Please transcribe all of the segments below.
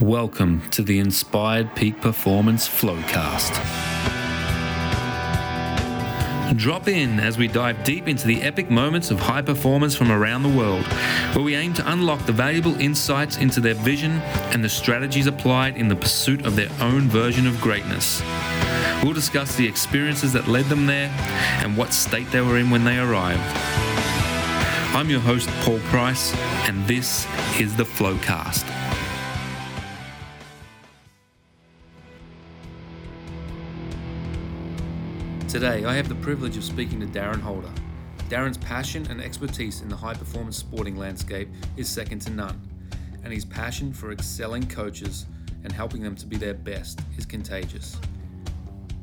Welcome to the Inspired Peak Performance Flowcast. Drop in as we dive deep into the epic moments of high performance from around the world, where we aim to unlock the valuable insights into their vision and the strategies applied in the pursuit of their own version of greatness. We'll discuss the experiences that led them there and what state they were in when they arrived. I'm your host, Paul Price, and this is the Flowcast. Today, I have the privilege of speaking to Darren Holder. Darren's passion and expertise in the high performance sporting landscape is second to none, and his passion for excelling coaches and helping them to be their best is contagious.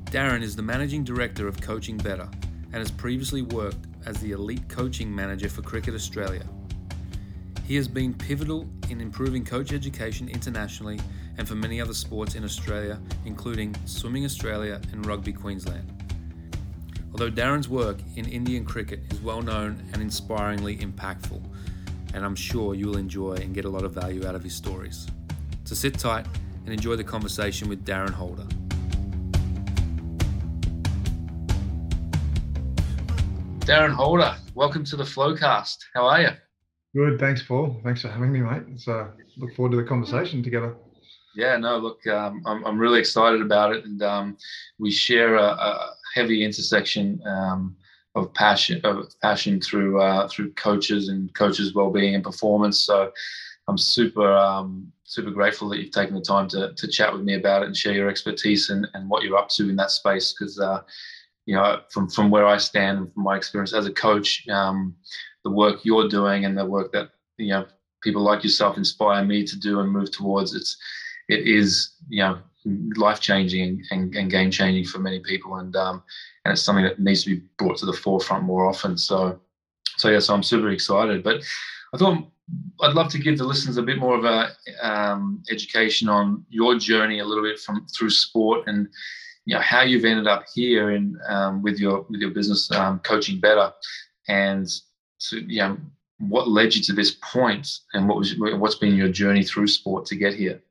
Darren is the managing director of Coaching Better and has previously worked as the elite coaching manager for Cricket Australia. He has been pivotal in improving coach education internationally and for many other sports in Australia, including Swimming Australia and Rugby Queensland. Although Darren's work in Indian cricket is well known and inspiringly impactful, and I'm sure you will enjoy and get a lot of value out of his stories. So sit tight and enjoy the conversation with Darren Holder. Darren Holder, welcome to the Flowcast. How are you? Good, thanks, Paul. Thanks for having me, mate. So look forward to the conversation together. Yeah, no, look, um, I'm, I'm really excited about it, and um, we share a, a heavy intersection um, of passion of passion through uh, through coaches and coaches' well-being and performance. So I'm super um, super grateful that you've taken the time to to chat with me about it and share your expertise and, and what you're up to in that space because. Uh, you know, from from where I stand and from my experience as a coach, um, the work you're doing and the work that you know people like yourself inspire me to do and move towards. It's it is you know life changing and, and, game changing for many people, and um, and it's something that needs to be brought to the forefront more often. So so yeah, so I'm super excited. But I thought I'd love to give the listeners a bit more of a um, education on your journey a little bit from through sport and you know how you've ended up here in um, with your with your business um, coaching better and you know what led you to this point and what was what's been your journey through sport to get here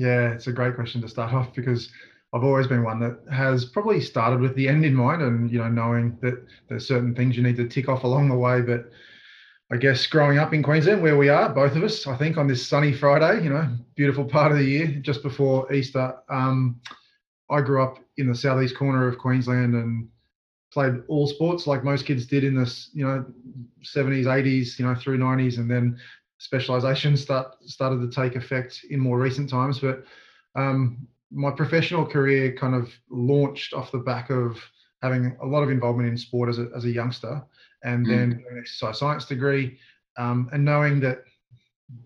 yeah, it's a great question to start off because I've always been one that has probably started with the end in mind and, you know, knowing that there's certain things you need to tick off along the way. But I guess growing up in Queensland, where we are, both of us, I think on this sunny Friday, you know, beautiful part of the year, just before Easter, um, I grew up in the southeast corner of Queensland and played all sports like most kids did in this, you know, 70s, 80s, you know, through 90s, and then specialization start started to take effect in more recent times. But um, my professional career kind of launched off the back of having a lot of involvement in sport as a, as a youngster, and mm. then an exercise science degree, um, and knowing that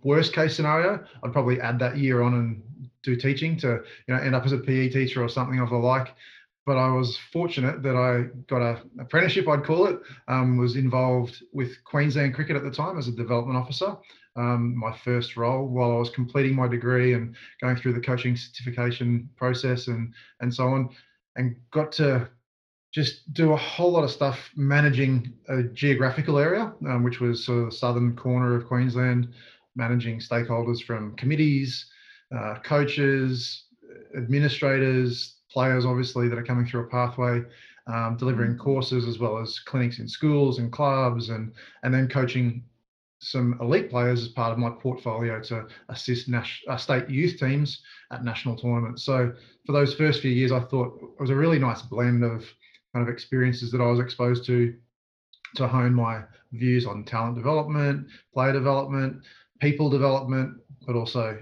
worst case scenario, I'd probably add that year on and do teaching to you know end up as a PE teacher or something of the like. But I was fortunate that I got a apprenticeship, I'd call it. Um, was involved with Queensland Cricket at the time as a development officer, um, my first role while I was completing my degree and going through the coaching certification process and and so on, and got to just do a whole lot of stuff managing a geographical area, um, which was sort of the southern corner of Queensland, managing stakeholders from committees, uh, coaches, administrators, players, obviously that are coming through a pathway. Um, delivering mm. courses as well as clinics in schools and clubs and and then coaching some elite players as part of my portfolio to assist uh, state youth teams at national tournaments. So for those first few years, I thought it was a really nice blend of kind of experiences that I was exposed to to hone my views on talent development, player development, people development, but also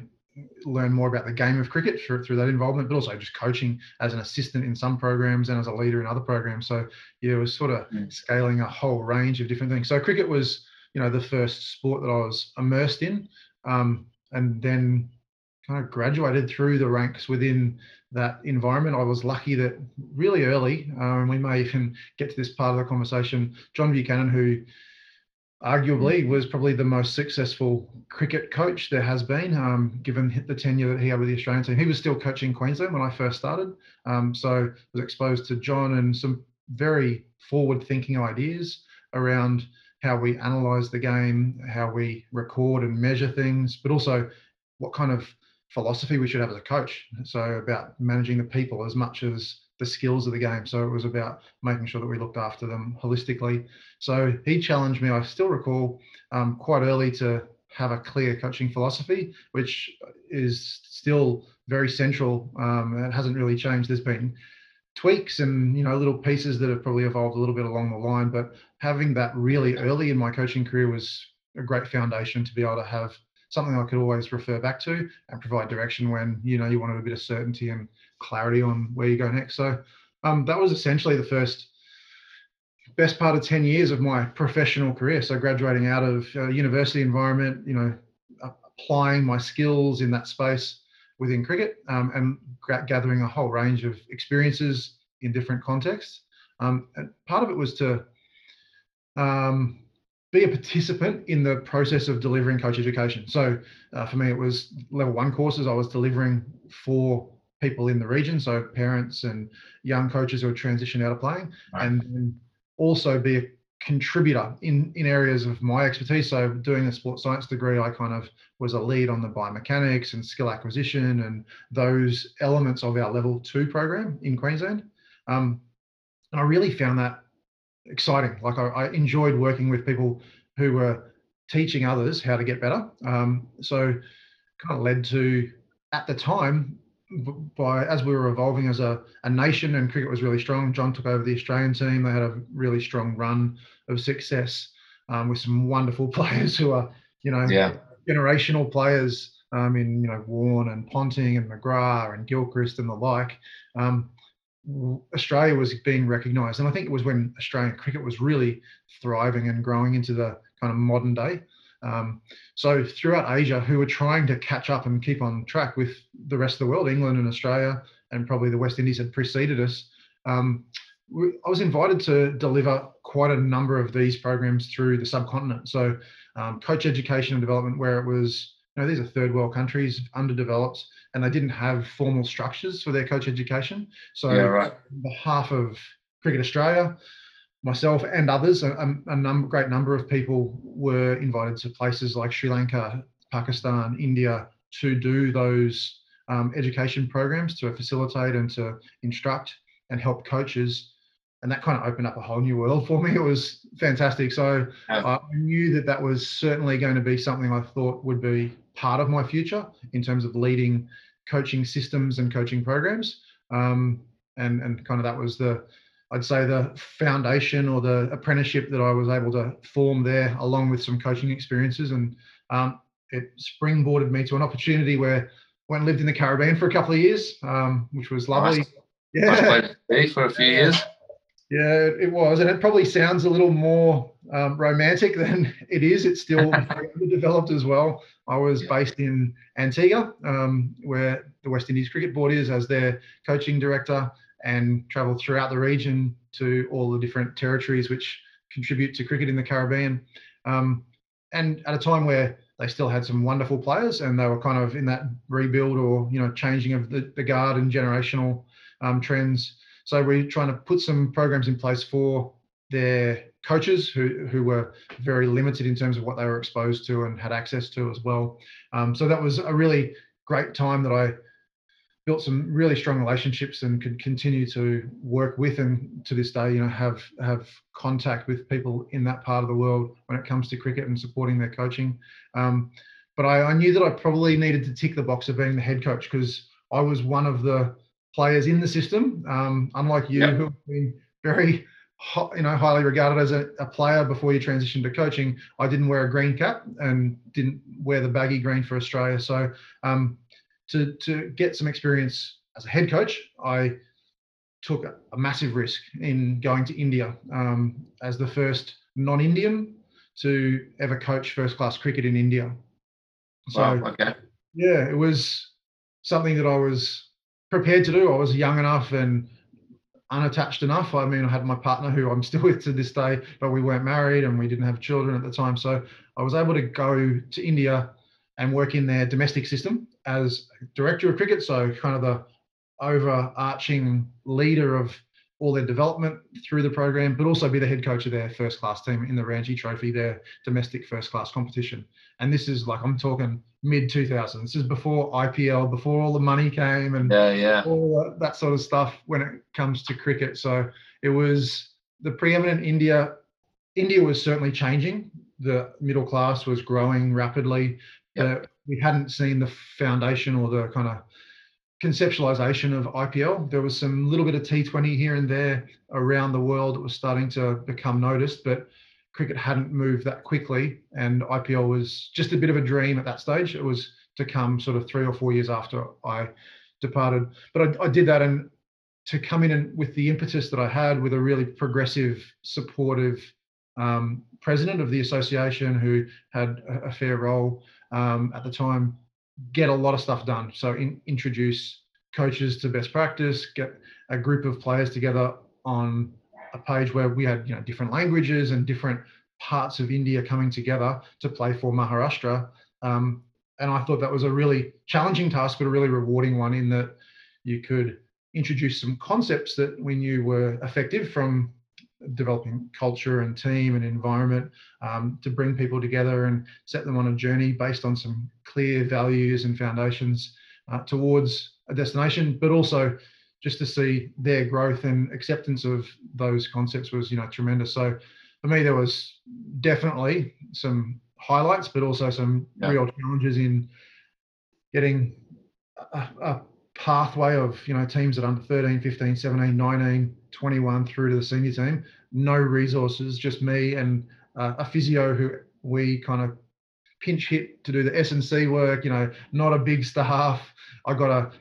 learn more about the game of cricket through, through that involvement, but also just coaching as an assistant in some programs and as a leader in other programs. So yeah, it was sort of mm. scaling a whole range of different things. So cricket was you know the first sport that I was immersed in, um, and then kind of graduated through the ranks within that environment. I was lucky that really early, um, we may even get to this part of the conversation. John Buchanan, who arguably was probably the most successful cricket coach there has been, um, given the tenure that he had with the Australian team. He was still coaching Queensland when I first started, um, so was exposed to John and some very forward-thinking ideas around how we analyze the game, how we record and measure things, but also what kind of philosophy we should have as a coach. So about managing the people as much as the skills of the game. So it was about making sure that we looked after them holistically. So he challenged me. I still recall um, quite early to have a clear coaching philosophy, which is still very central. Um, it hasn't really changed. There's been tweaks and you know little pieces that have probably evolved a little bit along the line, but having that really early in my coaching career was a great foundation to be able to have something I could always refer back to and provide direction when you know you wanted a bit of certainty and clarity on where you go next. So um, that was essentially the first best part of 10 years of my professional career. So graduating out of a university environment, you know, applying my skills in that space within cricket um, and gathering a whole range of experiences in different contexts. Um, and part of it was to um, be a participant in the process of delivering coach education. So uh, for me, it was level one courses I was delivering for people in the region, so parents and young coaches who are transitioned out of playing, right. and also be a contributor in in areas of my expertise. So doing a sports science degree, I kind of was a lead on the biomechanics and skill acquisition and those elements of our level two program in Queensland. Um, and I really found that exciting. Like I, I, enjoyed working with people who were teaching others how to get better. Um, so kind of led to at the time by as we were evolving as a, a nation and cricket was really strong. John took over the Australian team. They had a really strong run of success um, with some wonderful players who are, you know, yeah. generational players um, in, you know, Warne and Ponting and McGrath and Gilchrist and the like. Um, Australia was being recognised, and I think it was when Australian cricket was really thriving and growing into the kind of modern day. Um, so throughout Asia, who were trying to catch up and keep on track with the rest of the world, England and Australia, and probably the West Indies had preceded us. Um, I was invited to deliver quite a number of these programs through the subcontinent. So, um, coach education and development, where it was, you know, these are third world countries, underdeveloped, and they didn't have formal structures for their coach education. So, yeah, right. on behalf of Cricket Australia, myself and others, a, a number, great number of people were invited to places like Sri Lanka, Pakistan, India to do those um, education programs to facilitate and to instruct and help coaches. And that kind of opened up a whole new world for me. It was fantastic. So I knew that that was certainly going to be something I thought would be part of my future in terms of leading coaching systems and coaching programs. Um, and and kind of that was the I'd say the foundation or the apprenticeship that I was able to form there, along with some coaching experiences, and um, it springboarded me to an opportunity where I went and lived in the Caribbean for a couple of years, um, which was lovely. Nice. Yeah, nice for a few years. Yeah, it was, and it probably sounds a little more um, romantic than it is. It's still developed as well. I was yeah. based in Antigua, um, where the West Indies Cricket Board is, as their coaching director, and traveled throughout the region to all the different territories which contribute to cricket in the Caribbean. Um, and at a time where they still had some wonderful players and they were kind of in that rebuild or you know changing of the, the guard and generational um, trends. So we're trying to put some programs in place for their coaches who, who were very limited in terms of what they were exposed to and had access to as well. Um, so that was a really great time that I built some really strong relationships and could continue to work with and to this day you know have have contact with people in that part of the world when it comes to cricket and supporting their coaching. Um, but I, I, knew that I probably needed to tick the box of being the head coach because I was one of the players in the system um, unlike you yep. who have been very you know highly regarded as a, a, player before you transitioned to coaching. I didn't wear a green cap and didn't wear the baggy green for australia. So um, to, to get some experience as a head coach, I took a, a massive risk in going to India um, as the first non-Indian to ever coach first-class cricket in India. So, wow, okay. yeah, it was something that I was prepared to do. I was young enough and unattached enough. I mean, I had my partner who I'm still with to this day, but we weren't married and we didn't have children at the time. So I was able to go to India and work in their domestic system as director of cricket. So kind of the overarching leader of all their development through the program, but also be the head coach of their first class team in the Ranji Trophy, their domestic first class competition. And this is like I'm talking mid 2000s. This is before IPL, before all the money came and yeah, yeah. all that sort of stuff when it comes to cricket. So it was the preeminent India. India was certainly changing. The middle class was growing rapidly. Yep. We hadn't seen the foundation or the kind of conceptualization of IPL. There was some little bit of T20 here and there around the world that was starting to become noticed, but cricket hadn't moved that quickly. And IPL was just a bit of a dream at that stage. It was to come sort of three or four years after I departed. But I, I did that and to come in and with the impetus that I had with a really progressive, supportive um, president of the association who had a, fair role um, at the time get a lot of stuff done. So in, introduce coaches to best practice, get a group of players together on a page where we had you know different languages and different parts of India coming together to play for Maharashtra. Um, and I thought that was a really challenging task, but a really rewarding one in that you could introduce some concepts that we knew were effective from developing culture and team and environment um, to bring people together and set them on a journey based on some clear values and foundations uh, towards a destination, but also just to see their growth and acceptance of those concepts was, you know, tremendous. So for me, there was definitely some highlights, but also some yeah. real challenges in getting a, a pathway of you know teams at under 13 15 17 19 21 through to the senior team. No resources just me and uh, a physio who we kind of pinch hit to do the s&c work you know not a big staff. I got a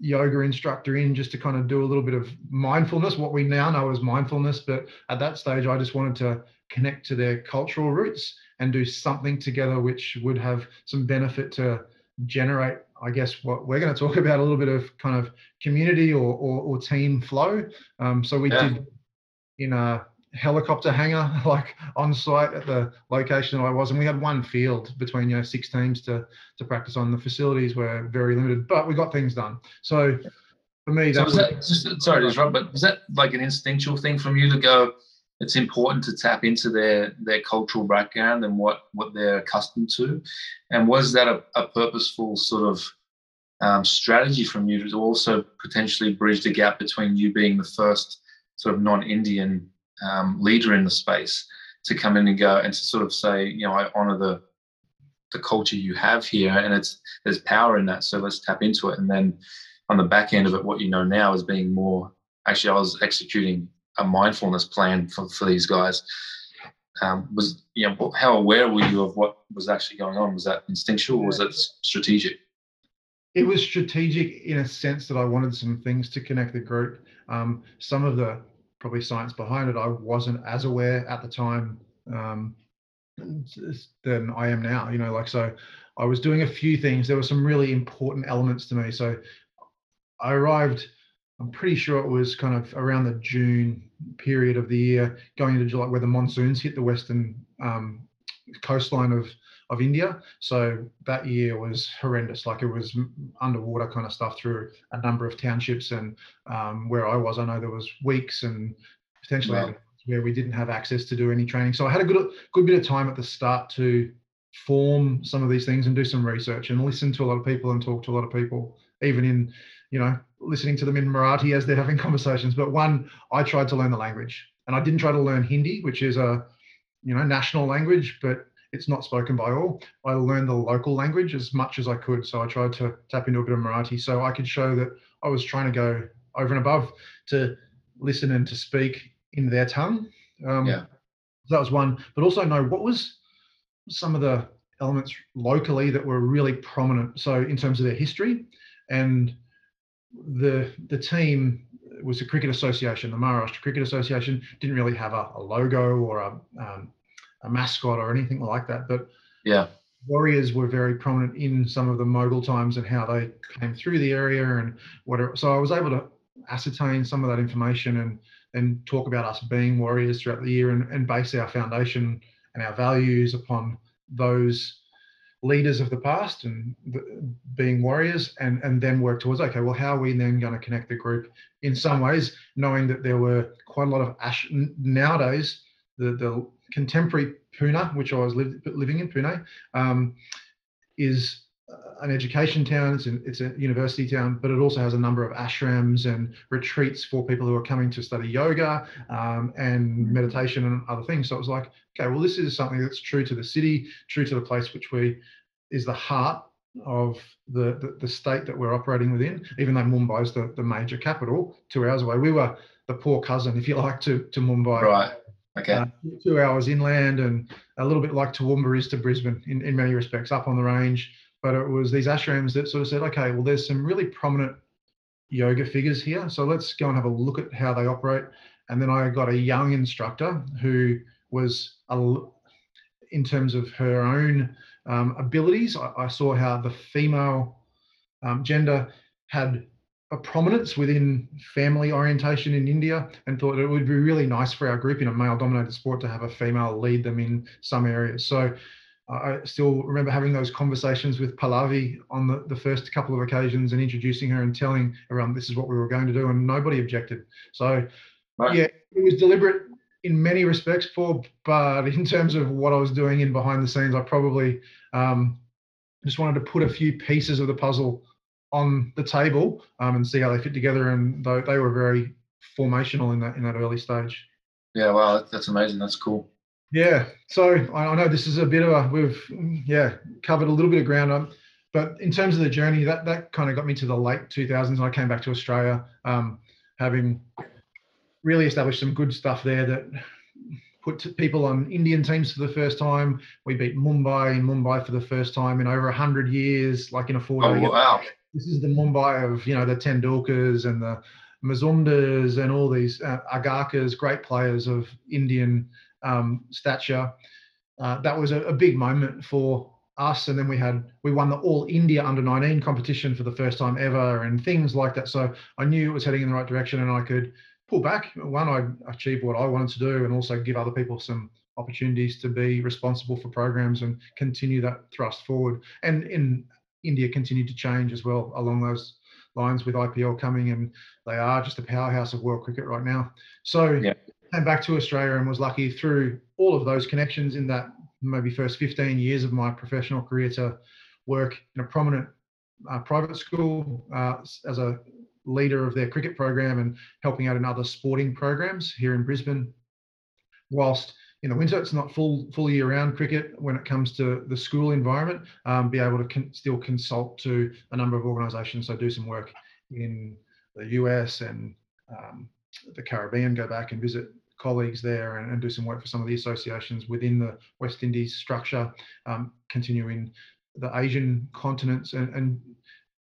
yoga instructor in just to kind of do a little bit of mindfulness what we now know as mindfulness but at that stage i just wanted to connect to their cultural roots and do something together which would have some benefit to generate I guess what we're going to talk about a little bit of kind of community or, or, or team flow. Um, so we yeah. did in a helicopter hangar, like on site at the location I was, and we had one field between you know six teams to to practice on. The facilities were very limited, but we got things done. So for me, so was that just sorry to interrupt, but was that like an instinctual thing from you to go? It's important to tap into their their cultural background and what what they're accustomed to. And was that a, a purposeful sort of um, strategy from you to also potentially bridge the gap between you being the first sort of non-indian um, leader in the space to come in and go and to sort of say you know i honor the the culture you have here and it's there's power in that so let's tap into it. And then on the back end of it what you know now is being more actually i was executing a mindfulness plan for, for these guys. Um, was you know how aware were you of what was actually going on? Was that instinctual or was it strategic? It was strategic in a sense that I wanted some things to connect the group. Um, some of the probably science behind it, I wasn't as aware at the time um, than I am now. You know, like so, I was doing a few things. There were some really important elements to me. So I arrived I'm pretty sure it was kind of around the June period of the year, going into July, where the monsoons hit the western um, coastline of of India. So that year was horrendous. Like it was underwater kind of stuff through a number of townships, and um, where I was, I know there was weeks and potentially wow. where we didn't have access to do any training. So I had a good good bit of time at the start to form some of these things and do some research and listen to a lot of people and talk to a lot of people, even in you know, listening to them in Marathi as they're having conversations. But one, I tried to learn the language, and I didn't try to learn Hindi, which is a, you know, national language, but it's not spoken by all. I learned the local language as much as I could. So I tried to tap into a bit of Marathi so I could show that I was trying to go over and above to listen and to speak in their tongue. Um, yeah. That was one, but also know what was some of the elements locally that were really prominent. So in terms of their history and the the team was the cricket association. The Maharashtra Cricket Association didn't really have a, a logo or a, um, a mascot or anything like that. But yeah, Warriors were very prominent in some of the Mughal times and how they came through the area and whatever. So I was able to ascertain some of that information and and talk about us being warriors throughout the year and, and base our foundation and our values upon those leaders of the past and being warriors and and then work towards okay well how are we then going to connect the group in some ways knowing that there were quite a lot of ash nowadays the the contemporary Pune which I was li- living in Pune um, is an education town, it's, it's a university town, but it also has a number of ashrams and retreats for people who are coming to study yoga um, and mm-hmm. meditation and other things. So it was like, okay, well, this is something that's true to the city, true to the place which we is the heart of the, the, the state that we're operating within, even though Mumbai is the, the major capital, two hours away. We were the poor cousin, if you like, to, to Mumbai. Right. Okay. Uh, two hours inland and a little bit like Toowoomba is to Brisbane in, in many respects, up on the range but it was these ashrams that sort of said, okay, well, there's some really prominent yoga figures here. So let's go and have a look at how they operate. And then I got a young instructor who was, a, in terms of her own um, abilities, I, I, saw how the female um, gender had a prominence within family orientation in India and thought it would be really nice for our group in a male dominated sport to have a female lead them in some areas. So I still remember having those conversations with Pallavi on the, the first couple of occasions and introducing her and telling everyone this is what we were going to do, and nobody objected. So, right. yeah, it was deliberate in many respects, for but in terms of what I was doing in behind the scenes, I probably um, just wanted to put a few pieces of the puzzle on the table um, and see how they fit together. And they, they were very formational in that in that early stage. Yeah, wow, that's amazing. That's cool. Yeah. So I know this is a bit of a we've yeah covered a little bit of ground on, but in terms of the journey, that that kind of got me to the late 2000s. I came back to Australia, um, having really established some good stuff there that put people on Indian teams for the first time. We beat Mumbai in Mumbai for the first time in over hundred years, like in a four. Oh wow! This is the Mumbai of you know the Tendulkars and the Muzumdars and all these uh, Agarkars, great players of Indian um, stature. Uh, that was a, a, big moment for us. And then we had we won the All India Under 19 competition for the first time ever, and things like that. So I knew it was heading in the right direction, and I could pull back. One, I achieved what I wanted to do, and also give other people some opportunities to be responsible for programs and continue that thrust forward. And in India, continued to change as well along those lines with IPL coming, and they are just a powerhouse of world cricket right now. So yeah came back to Australia and was lucky through all of those connections in that maybe first 15 years of my professional career to work in a prominent uh, private school uh, as a leader of their cricket program and helping out in other sporting programs here in Brisbane. Whilst in the winter, it's not full full year round cricket when it comes to the school environment. Um, be able to con- still consult to a number of organisations. So do some work in the US and um, the Caribbean. Go back and visit colleagues there and, and, do some work for some of the associations within the West Indies structure, um, continuing the Asian continents and, and,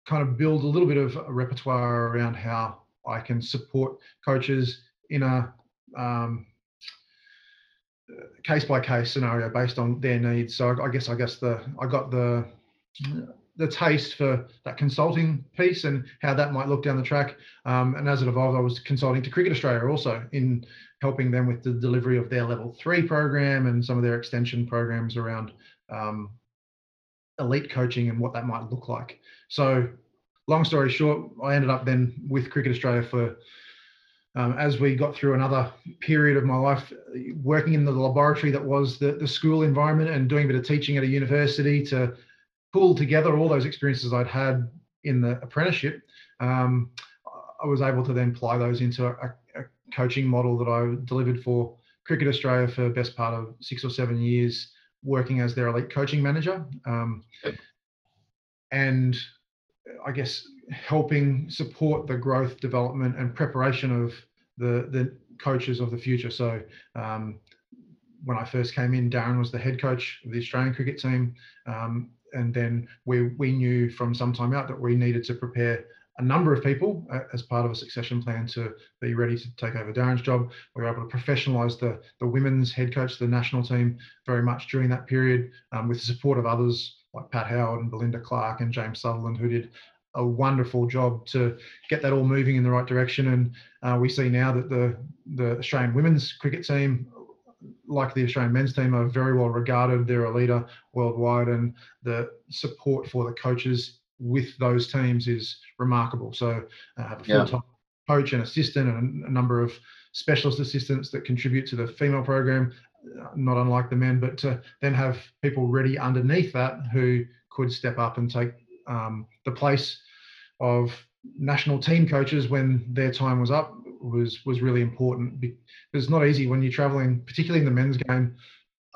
kind of build a little bit of a repertoire around how I can support coaches in a um, case by case scenario based on their needs. So I, I guess I guess the I got the the taste for that consulting piece and how that might look down the track. Um, and as it evolved, I was consulting to Cricket Australia also in helping them with the delivery of their level three program and some of their extension programs around um, elite coaching and what that might look like. So, long story short, I ended up then with Cricket Australia for. Um, as we got through another period of my life, working in the laboratory that was the, the school environment and doing a bit of teaching at a university to pull together all those experiences I'd had in the apprenticeship, um, I was able to then apply those into a, a, coaching model that I delivered for Cricket Australia for the best part of six or seven years, working as their elite coaching manager. Um, and I guess helping support the growth, development, and preparation of the, the coaches of the future. So um, when I first came in, Darren was the head coach of the Australian cricket team. Um, and then we we knew from some time out that we needed to prepare a number of people uh, as part of a succession plan to be ready to take over Darren's job. We were able to professionalise the the women's head coach, the national team, very much during that period, um, with the support of others like Pat Howard and Belinda Clark and James Sutherland, who did a wonderful job to get that all moving in the right direction. And uh, we see now that the the Australian women's cricket team like the Australian men's team, are very well regarded. They're a leader worldwide, and the support for the coaches with those teams is remarkable. So, uh, have a full time yeah. coach and assistant, and a number of specialist assistants that contribute to the female program, uh, not unlike the men, but to then have people ready underneath that who could step up and take um, the place of national team coaches when their time was up was was really important. It's not easy when you're traveling, particularly in the men's game,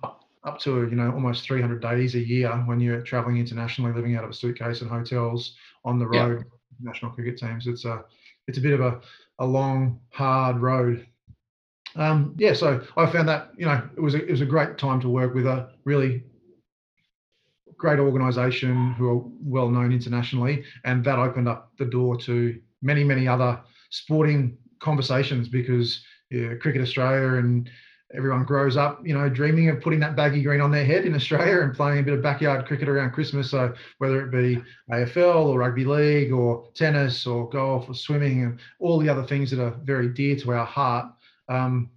up, up to you know almost 300 days a year when you're traveling internationally, living out of a suitcase in hotels on the road. Yeah. National cricket teams. It's a it's a bit of a a long, hard road. Um, yeah, so I found that you know it was a, it was a great time to work with a really great organisation who are well known internationally, and that opened up the door to many many other sporting conversations because yeah, Cricket Australia and everyone grows up, you know, dreaming of putting that baggy green on their head in Australia and playing a bit of backyard cricket around Christmas. So whether it be AFL or rugby league or tennis or golf or swimming and all the other things that are very dear to our heart, um,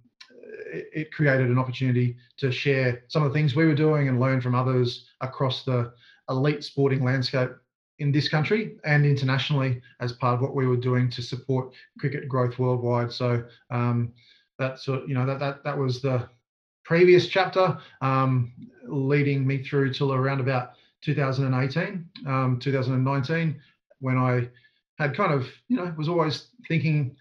it, it, created an opportunity to share some of the things we were doing and learn from others across the elite sporting landscape in this country and internationally as part of what we were doing to support cricket growth worldwide. So um, that's you know that that that was the previous chapter, um, leading me through till around about 2018, um, 2019, when I had kind of you know was always thinking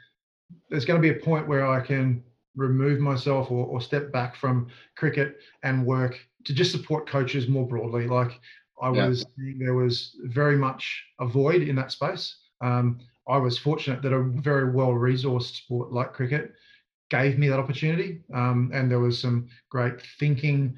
there's going to be a point where I can remove myself or, or step back from cricket and work to just support coaches more broadly. Like I yeah. was there was very much a void in that space. Um, I was fortunate that a very well resourced sport like cricket gave me that opportunity, um, and there was some great thinking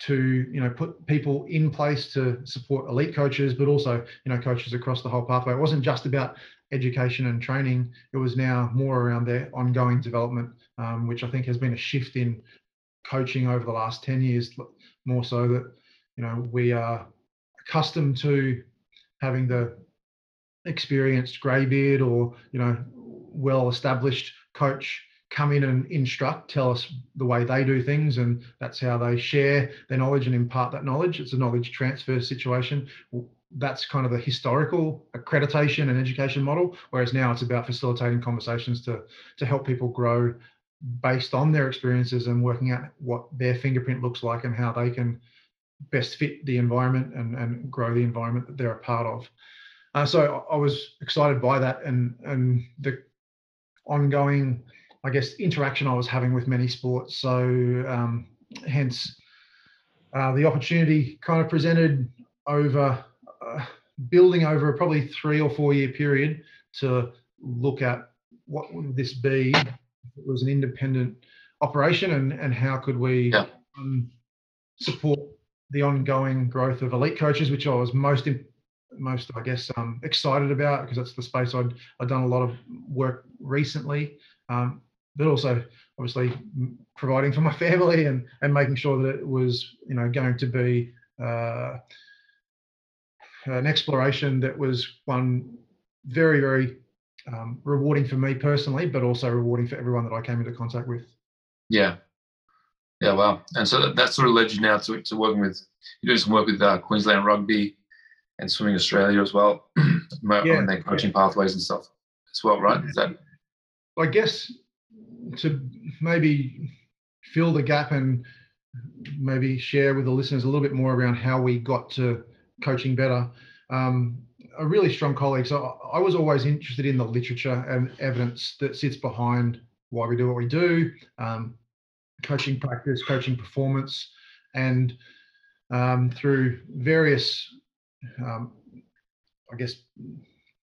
to you know put people in place to support elite coaches, but also you know coaches across the whole pathway. It wasn't just about education and training; it was now more around their ongoing development, um, which I think has been a shift in coaching over the last ten years, more so that you know we are accustomed to having the experienced greybeard or you know well established coach come in and instruct tell us the way they do things and that's how they share their knowledge and impart that knowledge. It's a knowledge transfer situation. That's kind of the historical accreditation and education model whereas now it's about facilitating conversations to to help people grow based on their experiences and working out what their fingerprint looks like and how they can best fit the environment and, and grow the environment that they're a part of. Uh, so I was excited by that and and the ongoing, I guess, interaction I was having with many sports. So um, hence uh, the opportunity kind of presented over uh, building over a probably three or four year period to look at what would this be it was an independent operation and and how could we yeah. um, support the ongoing growth of elite coaches, which I was most most I guess um, excited about because that's the space I'd I'd done a lot of work recently, um, but also obviously providing for my family and and making sure that it was you know going to be uh, an exploration that was one very very um, rewarding for me personally, but also rewarding for everyone that I came into contact with. Yeah, yeah, wow. And so that, that sort of led you now to, to working with, you do some work with uh, Queensland Rugby and Swimming Australia as well, yeah, on their coaching yeah. pathways and stuff as well, right? Is that? I guess to maybe fill the gap and maybe share with the listeners a little bit more around how we got to coaching better. Um, a really strong colleague. So I was always interested in the literature and evidence that sits behind why we do what we do, um, coaching practice, coaching performance, and um, through various, um, I guess,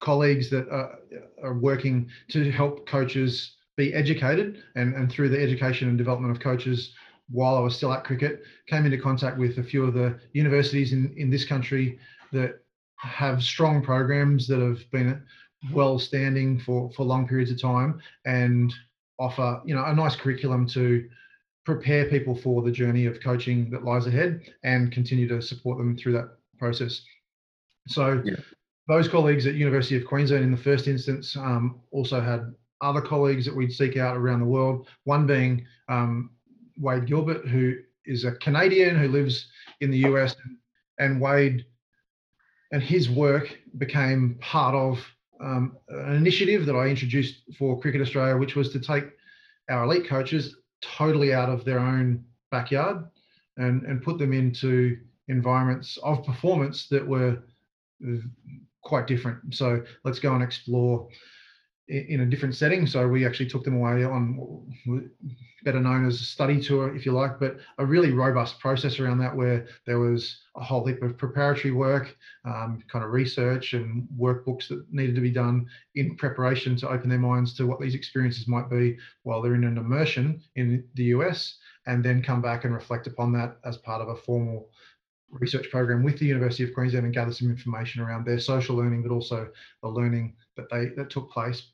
colleagues that are, are, working to help coaches be educated, and, and through the education and development of coaches while I was still at cricket, came into contact with a few of the universities in, in this country that have strong programs that have been well standing for, for long periods of time and offer you know a nice curriculum to prepare people for the journey of coaching that lies ahead and continue to support them through that process. So yeah. those colleagues at University of Queensland in the first instance um, also had other colleagues that we'd seek out around the world. One being um, Wade Gilbert, who is a Canadian who lives in the US, and Wade and his work became part of um, an initiative that I introduced for Cricket Australia, which was to take our elite coaches totally out of their own backyard and, and put them into environments of performance that were quite different. So let's go and explore in a different setting. So we actually took them away on better known as a study tour, if you like, but a really robust process around that where there was a whole heap of preparatory work, um, kind of research and workbooks that needed to be done in preparation to open their minds to what these experiences might be while they're in an immersion in the US, and then come back and reflect upon that as part of a formal research program with the University of Queensland and gather some information around their social learning, but also the learning that they that took place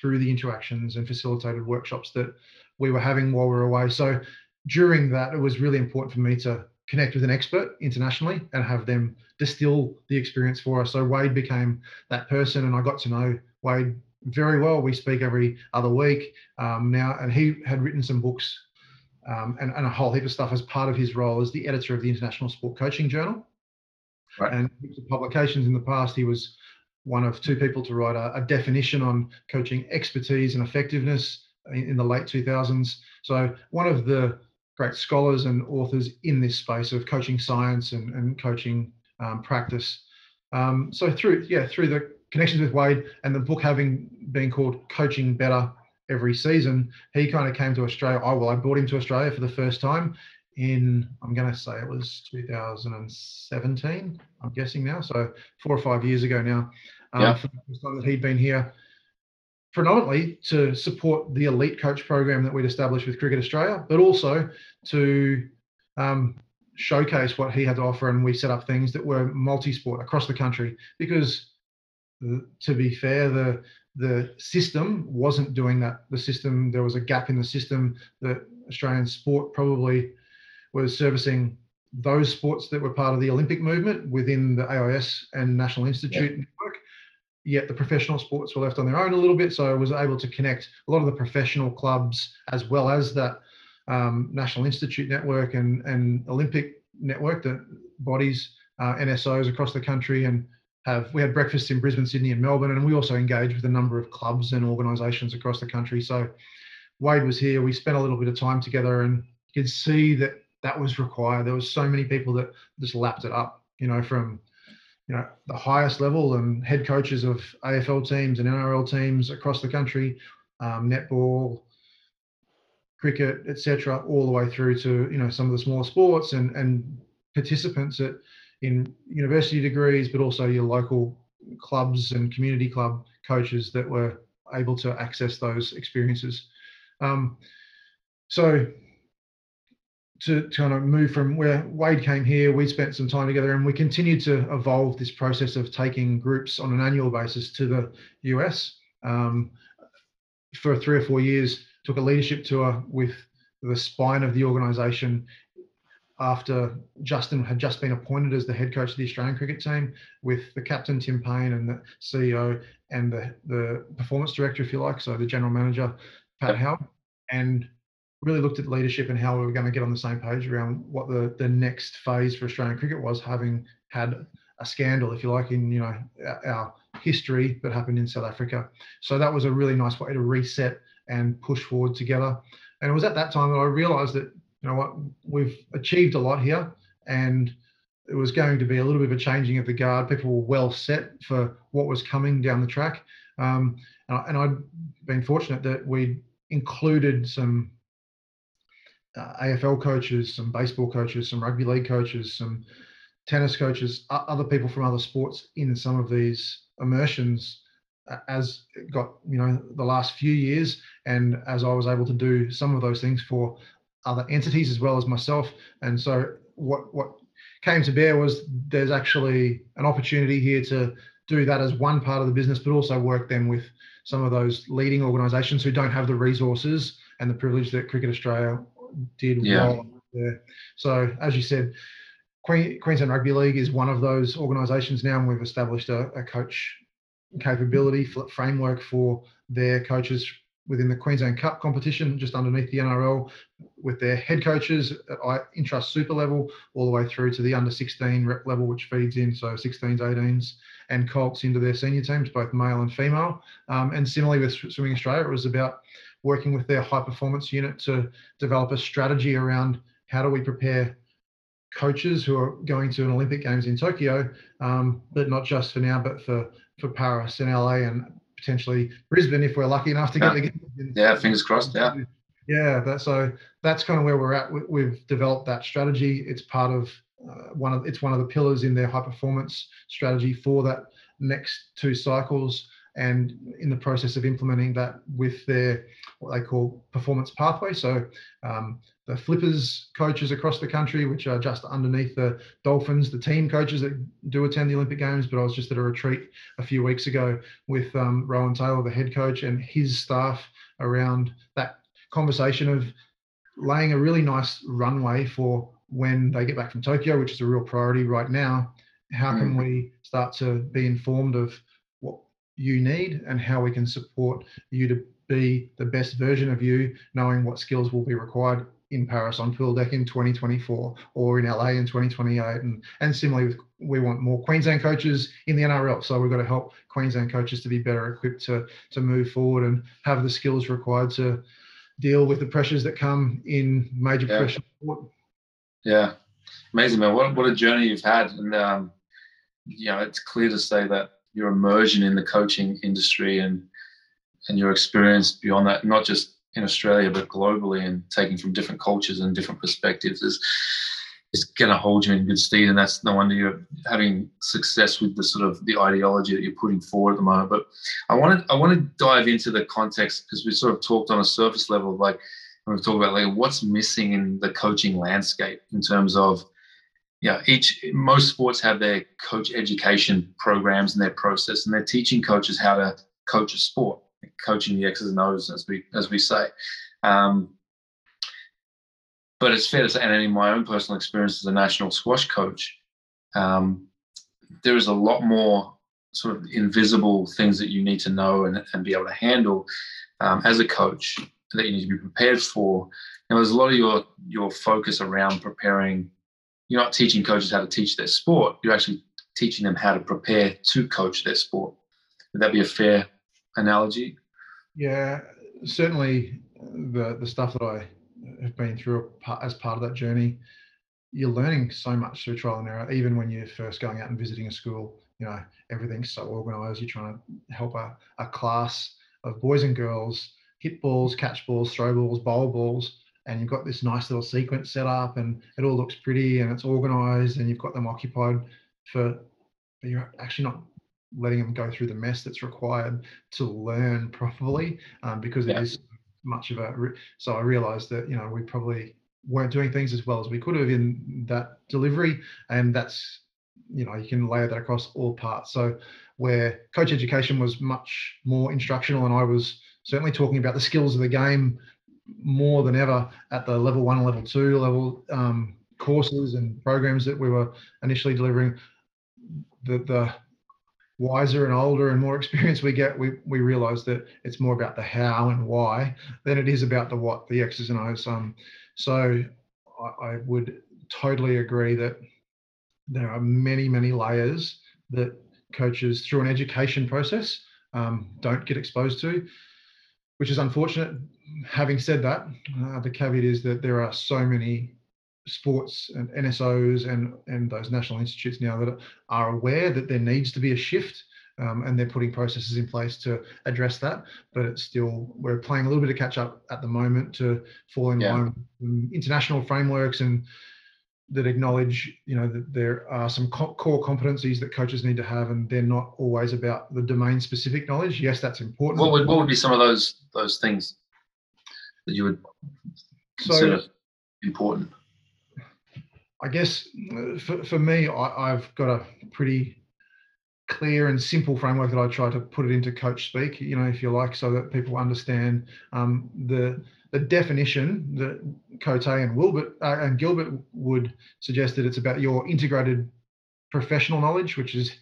through the interactions and facilitated workshops that we were having while we were away. So during that, it was really important for me to connect with an expert internationally and have them distill the experience for us. So Wade became that person, and I got to know Wade very well. We speak every other week um, now, and he had written some books um, and, and, a whole heap of stuff as part of his role as the editor of the International Sport Coaching Journal. Right. And publications in the past, he was one of two people to write a, a definition on coaching expertise and effectiveness in, in, the late 2000s. So one of the great scholars and authors in this space of coaching science and, and coaching um, practice. Um, so through yeah through the connections with Wade and the book having been called Coaching Better every season, he kind of came to Australia. Oh well, I brought him to Australia for the first time in I'm going to say it was 2017. I'm guessing now, so four or five years ago now. Um, yeah. For the first time that he'd been here, predominantly to support the elite coach program that we'd established with Cricket Australia, but also to um, showcase what he had to offer. And we set up things that were multi-sport across the country because, to be fair, the the system wasn't doing that. The system there was a gap in the system that Australian sport probably was servicing those sports that were part of the Olympic movement within the AIS and National Institute yeah. network. Yet the professional sports were left on their own a little bit. So I was able to connect a lot of the professional clubs as well as that um, National Institute network and, and Olympic network, the bodies, uh, NSOs across the country, and have we had breakfasts in Brisbane, Sydney, and Melbourne, and we also engaged with a number of clubs and organisations across the country. So Wade was here. We spent a little bit of time together, and you could see that that was required. There was so many people that just lapped it up, you know, from you know the highest level and head coaches of AFL teams and NRL teams across the country, um, netball, cricket, etc., all the way through to you know some of the smaller sports and and participants at in university degrees, but also your local clubs and community club coaches that were able to access those experiences. Um, so to, to kind of move from where Wade came here, we spent some time together and we continued to evolve this process of taking groups on an annual basis to the US. Um, for three or four years, took a leadership tour with the spine of the organization after Justin had just been appointed as the head coach of the Australian cricket team, with the captain Tim Paine and the CEO and the, the performance director, if you like, so the general manager Pat Howe, and really looked at leadership and how we were going to get on the same page around what the, the next phase for Australian cricket was, having had a scandal, if you like, in you know our history that happened in South Africa. So that was a really nice way to reset and push forward together. And it was at that time that I realised that you know what we've achieved a lot here, and it was going to be a little bit of a changing of the guard. People were well set for what was coming down the track, um, and, and I'd been fortunate that we included some uh, AFL coaches, some baseball coaches, some rugby league coaches, some tennis coaches, other people from other sports in some of these immersions as it got you know the last few years. And as I was able to do some of those things for other entities as well as myself. And so what what came to bear was there's actually an opportunity here to do that as one part of the business but also work then with some of those leading organizations who don't have the resources and the privilege that cricket australia did yeah. well there. So as you said, Queen, Queensland Rugby League is one of those organisations now, and we've established a, a coach capability framework for their coaches within the Queensland Cup competition, just underneath the NRL, with their head coaches at I intrust super level, all the way through to the under 16 rep level, which feeds in so 16s, 18s, and Colts into their senior teams, both male and female. Um, and similarly with Swimming Australia, it was about working with their high performance unit to develop a strategy around how do we prepare coaches who are going to an Olympic Games in Tokyo, um, but not just for now, but for for Paris and LA and potentially Brisbane if we're lucky enough to yeah. get the Yeah, fingers crossed. Yeah. Yeah, that, so that's kind of where we're at. We, have developed that strategy. It's part of uh, one of it's one of the pillars in their high performance strategy for that next two cycles and in the process of implementing that with their what they call performance pathway. So um, the flippers coaches across the country, which are just underneath the Dolphins, the team coaches that do attend the Olympic Games. But I was just at a retreat a few weeks ago with um, Rohan Taylor, the head coach, and his staff around that conversation of laying a really nice runway for when they get back from Tokyo, which is a real priority right now. How can mm. we start to be informed of you need and how we can support you to be the best version of you, knowing what skills will be required in Paris on pool deck in 2024 or in LA in 2028. And, and similarly, with, we want more Queensland coaches in the NRL. So we've got to help Queensland coaches to be better equipped to, to move forward and have the skills required to deal with the pressures that come in major yeah. sport. Yeah, amazing, man. What, what a journey you've had. And, um, you know, it's clear to say that your immersion in the coaching industry and and your experience beyond that, not just in Australia but globally, and taking from different cultures and different perspectives is is going to hold you in good stead. And that's no wonder you're having success with the sort of the ideology that you're putting forward at the moment. But I want to I want to dive into the context because we sort of talked on a surface level, like we've talked about like what's missing in the coaching landscape in terms of yeah, each most sports have their coach education programs and their process, and they're teaching coaches how to coach a sport coaching the X's and O's, as we as we say. Um, but it's fair to say, and in my own personal experience as a national squash coach, um, there is a lot more sort of invisible things that you need to know and, and be able to handle um, as a coach that you need to be prepared for. And there's a lot of your your focus around preparing. You're not teaching coaches how to teach their sport. You're actually teaching them how to prepare to coach their sport. Would that be a fair analogy? Yeah, certainly the the stuff that I have been through as part of that journey, you're learning so much through trial and error. Even when you're first going out and visiting a school, you know everything's so organised. You're trying to help a, a class of boys and girls hit balls, catch balls, throw balls, bowl balls, and you've got this nice little sequence set up, and it all looks pretty and it's organised, and you've got them occupied for. But you're actually not letting them go through the mess that's required to learn properly um, because yeah. it is much of a so i realized that you know we probably weren't doing things as well as we could have in that delivery and that's you know you can layer that across all parts so where coach education was much more instructional and i was certainly talking about the skills of the game more than ever at the level one level two level um, courses and programs that we were initially delivering the the wiser and older and more experienced we get, we, we realize that it's more about the how and why than it is about the what, the X's and O's. Um, so I, I would totally agree that there are many, many layers that coaches through an education process um, don't get exposed to, which is unfortunate. Having said that, uh, the caveat is that there are so many sports and NSOs and and those national institutes now that are aware that there needs to be a shift. Um, and they're putting processes in place to address that. But it's still we're playing a little bit of catch up at the moment to fall in yeah. line with international frameworks and that acknowledge you know that there are some co- core competencies that coaches need to have and they're not always about the domain specific knowledge yes that's important what would what would be some of those those things that you would consider so, important I guess uh, for, for me, I, have got a pretty clear and simple framework that I try to put it into coach speak, you know, if you like, so that people understand um, the the definition that Cote and Wilbert uh, and Gilbert would suggest that it's about your integrated professional knowledge, which is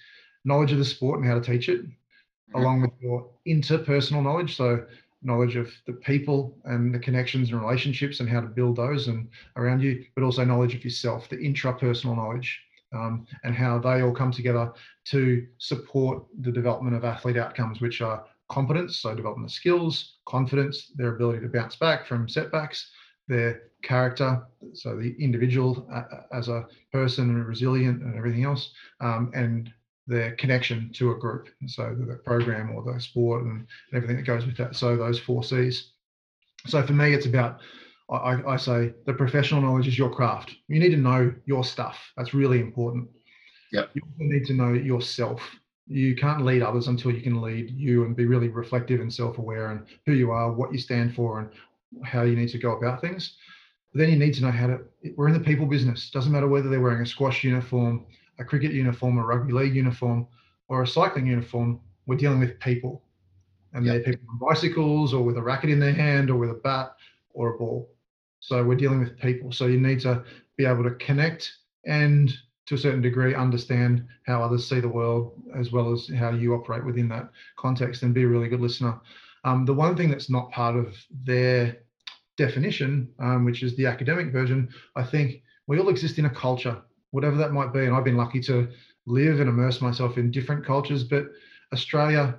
knowledge of the sport and how to teach it, mm-hmm. along with your interpersonal knowledge. So knowledge of the people and the connections and relationships and how to build those and around you, but also knowledge of yourself, the intrapersonal knowledge um, and how they all come together to support the development of athlete outcomes, which are competence, so development of skills, confidence, their ability to bounce back from setbacks, their character, so the individual uh, uh as a person and resilient and everything else, um, and their connection to a group. So the program or the sport and everything that goes with that. So those four C's. So for me, it's about I, I, say the professional knowledge is your craft. You need to know your stuff. That's really important. Yep. You need to know yourself. You can't lead others until you can lead you and be really reflective and self-aware and who you are, what you stand for, and how you need to go about things. But then you need to know how to. We're in the people business. Doesn't matter whether they're wearing a squash uniform, a cricket uniform, a rugby league uniform, or a cycling uniform. We're dealing with people, and yep. they're people on bicycles or with a racket in their hand or with a bat or a ball. So we're dealing with people. So you need to be able to connect and to a certain degree understand how others see the world as well as how you operate within that context and be a really good listener. Um, the one thing that's not part of their definition, um, which is the academic version, I think we all exist in a culture, whatever that might be. And I've been lucky to live and immerse myself in different cultures, but Australia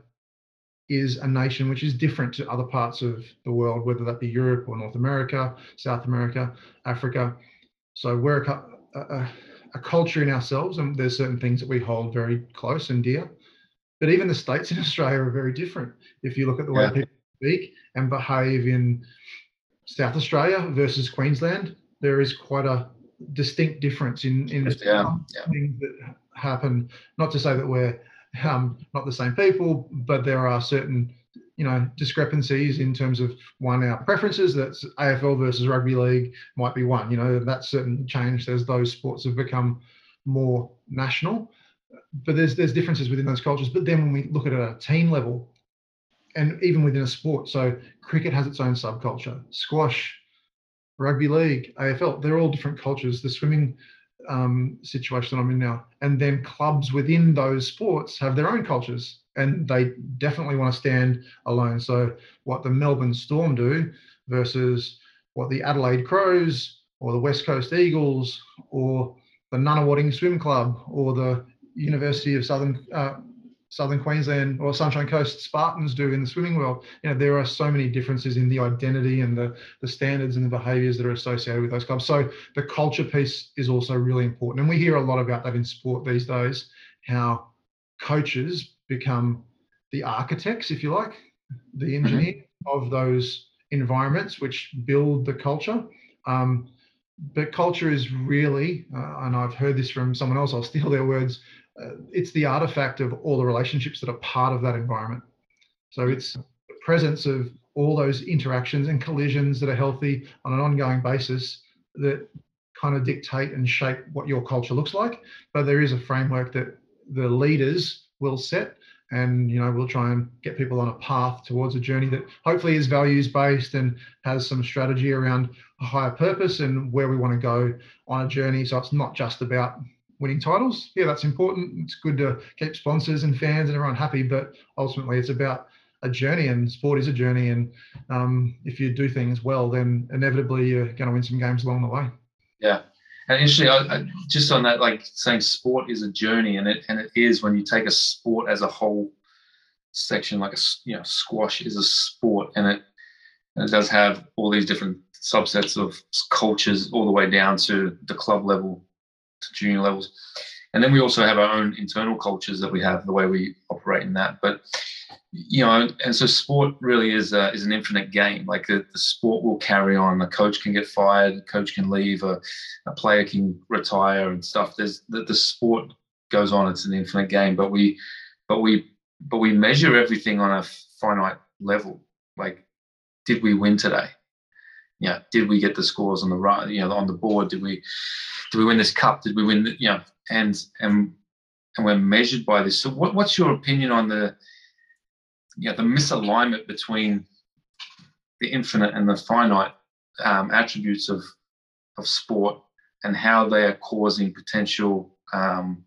is a nation which is different to other parts of the world, whether that be Europe or North America, South America, Africa. So we're a, a, a, culture in ourselves, and there's certain things that we hold very close and dear. But even the states in Australia are very different. If you look at the way yeah. people speak and behave in South Australia versus Queensland, there is quite a distinct difference in, in yeah. things that happen. Not to say that we're um, not the same people, but there are certain you know discrepancies in terms of one our preferences that's AFL versus rugby league might be one you know that's certain changed as those sports have become more national but there's there's differences within those cultures but then when we look at a team level and even within a sport so cricket has its own subculture squash rugby league AFL they're all different cultures the swimming um, situation I'm in now. And then clubs within those sports have their own cultures and they definitely want to stand alone. So, what the Melbourne Storm do versus what the Adelaide Crows or the West Coast Eagles or the Nunawading Swim Club or the University of Southern uh, Southern Queensland or Sunshine Coast Spartans do in the swimming world. You know, there are so many differences in the identity and the, the standards and the behaviors that are associated with those clubs. So the culture piece is also really important. And we hear a lot about that in sport these days, how coaches become the architects, if you like, the mm-hmm. engineer mm-hmm. of those environments which build the culture. Um, but culture is really, uh, and I've heard this from someone else, I'll steal their words, uh, it's the artifact of all the relationships that are part of that environment. So it's the presence of all those interactions and collisions that are healthy on an ongoing basis that kind of dictate and shape what your culture looks like. But there is a framework that the leaders will set and you know we'll try and get people on a path towards a journey that hopefully is values based and has some strategy around a higher purpose and where we want to go on a journey so it's not just about winning titles. Yeah, that's important. It's good to keep sponsors and fans and everyone happy, but ultimately it's about a journey and sport is a journey. And um, if you do things well, then inevitably you're going to win some games along the way. Yeah. And actually, I, I, just on that, like saying sport is a journey, and it and it is when you take a sport as a whole section, like a you know squash is a sport, and it and it does have all these different subsets of cultures all the way down to the club level junior levels. And then we also have our own internal cultures that we have, the way we operate in that. But you know, and so sport really is a, is an infinite game. Like the, the sport will carry on. A coach can get fired, a coach can leave, a, a player can retire and stuff. There's the, the sport goes on. It's an infinite game. But we, but we, but we measure everything on a finite level. Like, did we win today? Yeah, did we get the scores on the right? You know, on the board. Did we, did we win this cup? Did we win? The, you know, and and and we're measured by this. So, what, what's your opinion on the, you know, the misalignment between the infinite and the finite um, attributes of of sport and how they are causing potential, um,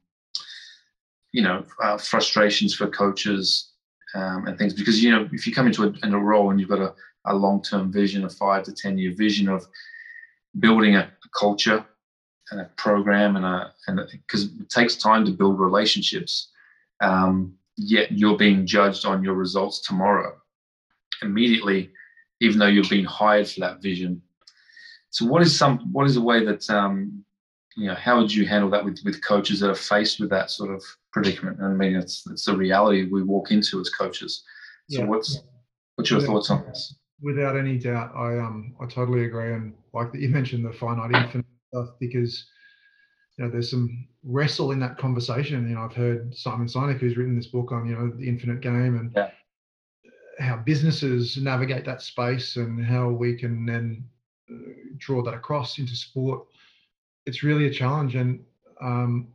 you know, uh, frustrations for coaches um, and things because you know if you come into a, in a role and you've got a, a long-term vision a five to ten year vision of building a, a culture and a program and a and because it takes time to build relationships um, yet you're being judged on your results tomorrow. Immediately even though you're being hired for that vision. So what is some what is a way that um, you know how would you handle that with with coaches that are faced with that sort of predicament? I mean it's it's a reality we walk into as coaches. So yeah. what's what's your thoughts on this without any doubt i um i totally agree and like that you mentioned the finite infinite stuff because you know there's some wrestle in that conversation you know i've heard simon sinek who's written this book on you know the infinite game and yeah. how businesses navigate that space and how we can then uh, draw that across into sport it's really a challenge. And um,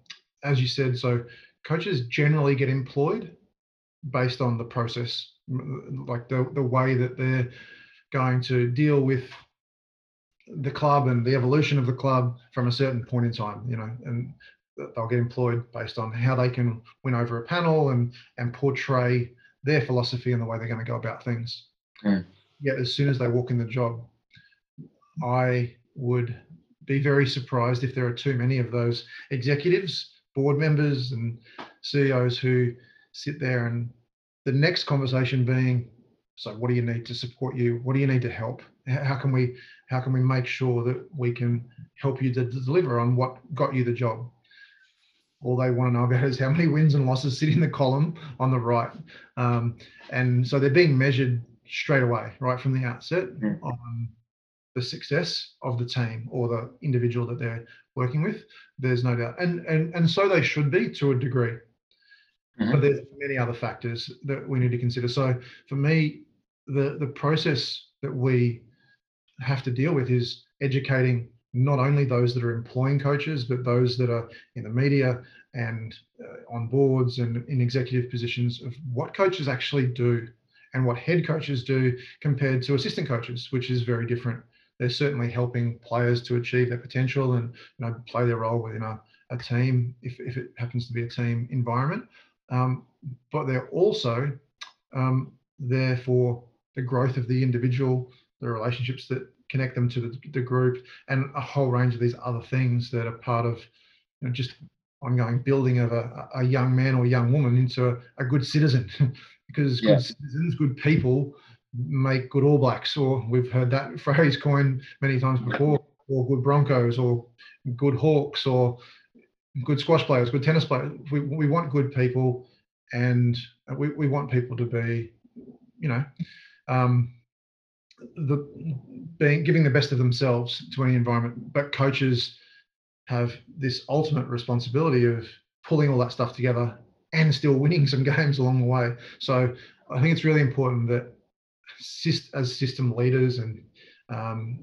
as you said, so coaches generally get employed based on the process, like the, the way that they're going to deal with the club and the evolution of the club from a certain point in time, you know, and they'll get employed based on how they can win over a panel and and portray their philosophy and the way they're going to go about things. Mm. Yet as soon as they walk in the job, I would be very surprised if there are too many of those executives, board members, and CEOs who sit there and the next conversation being, so what do you need to support you? What do you need to help? How can we how can we make sure that we can help you to deliver on what got you the job? All they want to know about is how many wins and losses sit in the column on the right. Um, and so they're being measured straight away, right from the outset, mm. on the success of the team or the individual that they're working with. There's no doubt, and and and so they should be to a degree. Mm-hmm. But there's many other factors that we need to consider. So for me, the the process that we have to deal with is educating not only those that are employing coaches, but those that are in the media and uh, on boards and in executive positions of what coaches actually do and what head coaches do compared to assistant coaches, which is very different they're certainly helping players to achieve their potential and you know play their role within a, a team if, if it happens to be a team environment. Um, but they're also um, there for the growth of the individual, the relationships that connect them to the, the group, and a whole range of these other things that are part of you know, just ongoing building of a, a young man or young woman into a, a good citizen. because yeah. good citizens, good people make good All Blacks, or we've heard that phrase coined many times before, or good Broncos, or good Hawks, or good squash players, good tennis players. We, we want good people, and we, we want people to be, you know, um, the being giving the best of themselves to any environment. But coaches have this ultimate responsibility of pulling all that stuff together and still winning some games along the way. So I think it's really important that as system leaders and um,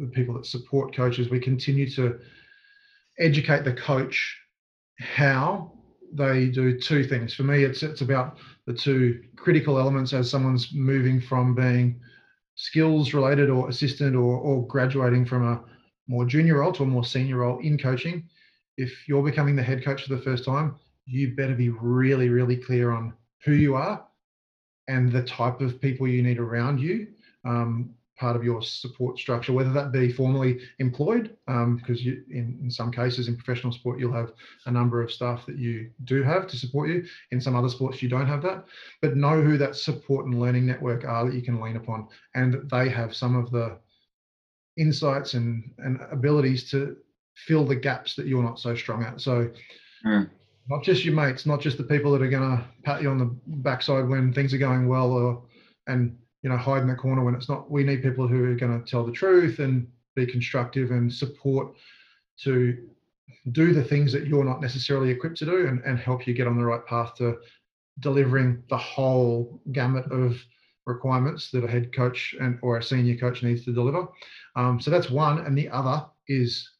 the people that support coaches, we continue to educate the coach how they do two things. For me, it's it's about the two critical elements as someone's moving from being skills related or assistant or, or graduating from a more junior role to a more senior role in coaching. If you're becoming the head coach for the first time, you better be really, really clear on who you are and the type of people you need around you um, part of your support structure, whether that be formally employed, because um, in, in some cases in professional sport, you'll have a number of staff that you do have to support you. In some other sports, you don't have that. But know who that support and learning network are that you can lean upon, and that they have some of the insights and, and abilities to fill the gaps that you're not so strong at. So mm not just your mates, not just the people that are going to pat you on the backside when things are going well, or and you know hide in the corner when it's not. We need people who are going to tell the truth and be constructive and support to do the things that you're not necessarily equipped to do and, and help you get on the right path to delivering the whole gamut of requirements that a head coach and or a senior coach needs to deliver. Um, so that's one, and the other is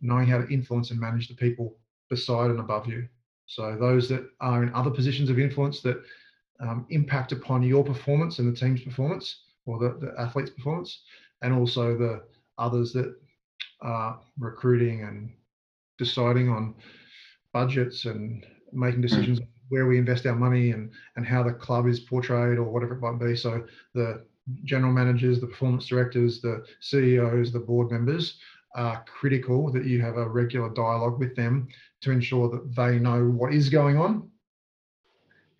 knowing how to influence and manage the people beside and above you. So those that are in other positions of influence that um, impact upon your performance and the team's performance or the, the athlete's performance, and also the others that are recruiting and deciding on budgets and making hmm. decisions mm. where we invest our money and and how the club is portrayed or whatever it might be. So the general managers, the performance directors, the CEOs, the board members are critical that you have a regular dialogue with them to ensure that they know what is going on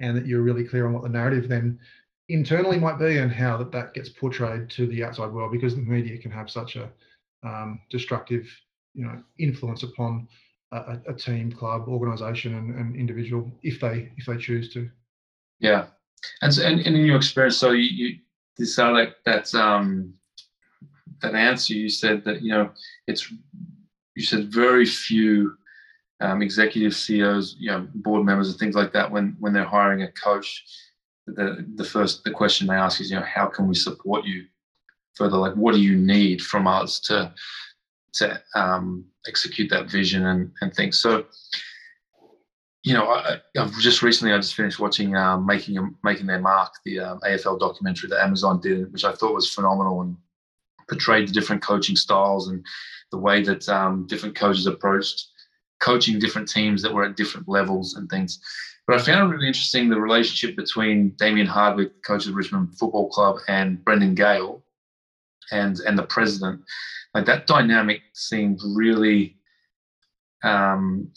and that you're really clear on what the narrative then internally might be and how that, that gets portrayed to the outside world because the media can have such a um, destructive you know influence upon a, a team club organization and, and, individual if they if they choose to. Yeah. And so, and, and in your experience so you, you uh, like that um that answer you said that you know it's you said very few um, executive CEOs, you know, board members and things like that when when they're hiring a coach, the the first the question they ask is, you know, how can we support you further? Like, what do you need from us to to um, execute that vision and and things? So, you know, I, have just recently I just finished watching uh, making making their mark, the uh, AFL documentary that Amazon did, which I thought was phenomenal and portrayed the different coaching styles and the way that um, different coaches approached coaching different teams that were at different levels and things. But I found it really interesting the relationship between Damien Hardwick, coach of the Richmond Football Club, and Brendan Gale, and and the president. Like that dynamic seemed really. Um,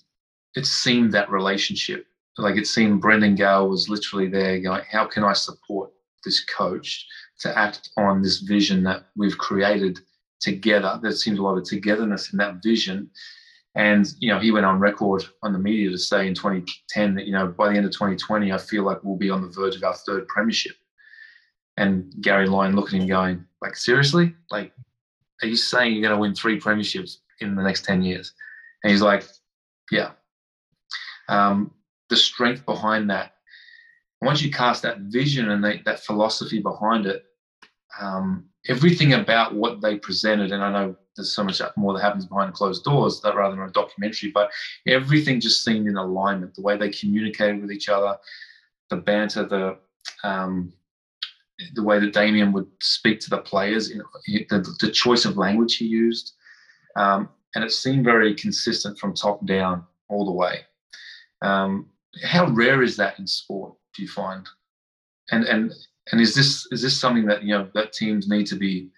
it seemed that relationship. Like it seemed Brendan Gale was literally there going, "How can I support this coach to act on this vision that we've created together?" There seems a lot of togetherness in that vision and you know, he went on record on the media to say in 2010 that you know by the end of 2020, I feel like we'll be on the verge of our third premiership. And Gary Lyon looking at him going, like, seriously? Like, are you saying you're going to win three premierships in the next 10 years? And he's like, yeah. Um, the strength behind that. Once you cast that vision and they, that philosophy behind it, um, everything about what they presented, and I know there's so much more that happens behind closed doors that rather than a documentary, but everything just seemed in alignment. The way they communicated with each other, the banter, the um, the way that Damien would speak to the players, you know, the, the choice of language he used, um, and it seemed very consistent from top down all the way. Um, how rare is that in sport? Do you find? And and and is this is this something that you know that teams need to be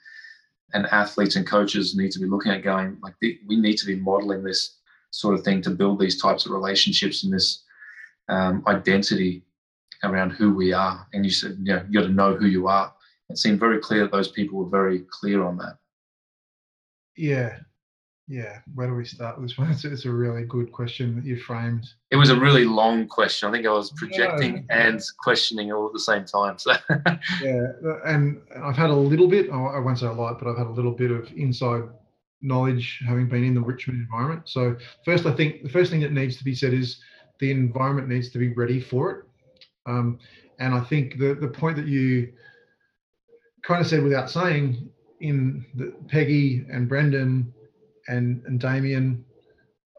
and athletes and coaches need to be looking at going like we need to be modeling this sort of thing to build these types of relationships and this um, identity around who we are. And you said you know you got to know who you are. It seemed very clear that those people were very clear on that. Yeah yeah, where do we start with this one? It's, it's, a really good question that you framed. It was a really long question. I think I was projecting and questioning all at the same time. So yeah, and I've had a little bit. I won't say a lot, but I've had a little bit of inside knowledge having been in the Richmond environment. So first, I think the first thing that needs to be said is the environment needs to be ready for it. Um, and I think the the point that you kind of said without saying in the, Peggy and Brendan and and Damien,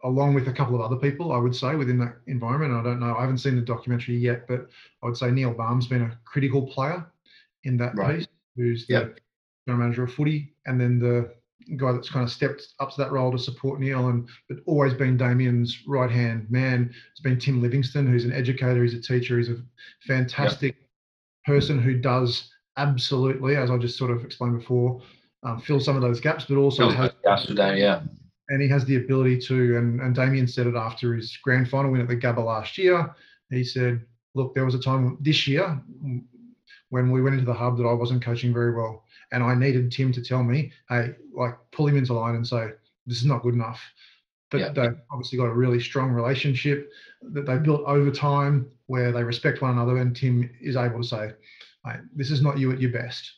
along with a couple of other people, I would say within that environment. I don't know. I haven't seen the documentary yet, but I would say Neil Balme's been a critical player in that right. piece. Who's the yep. general manager of footy, and then the guy that's kind of stepped up to that role to support Neil, and but always been Damien's right hand man. It's been Tim Livingstone, who's an educator, he's a teacher, he's a fantastic yep. person who does absolutely, as I just sort of explained before, um, fill some of those gaps, but also has, gaps today, yeah. And he has the ability to, and, and Damien said it after his grand final win at the Gabba last year. He said, look, there was a time this year when we went into the hub that I wasn't coaching very well. And I needed Tim to tell me, hey, like pull him into line and say, this is not good enough. But yeah. they've obviously got a really strong relationship that they built over time where they respect one another. And Tim is able to say, hey, this is not you at your best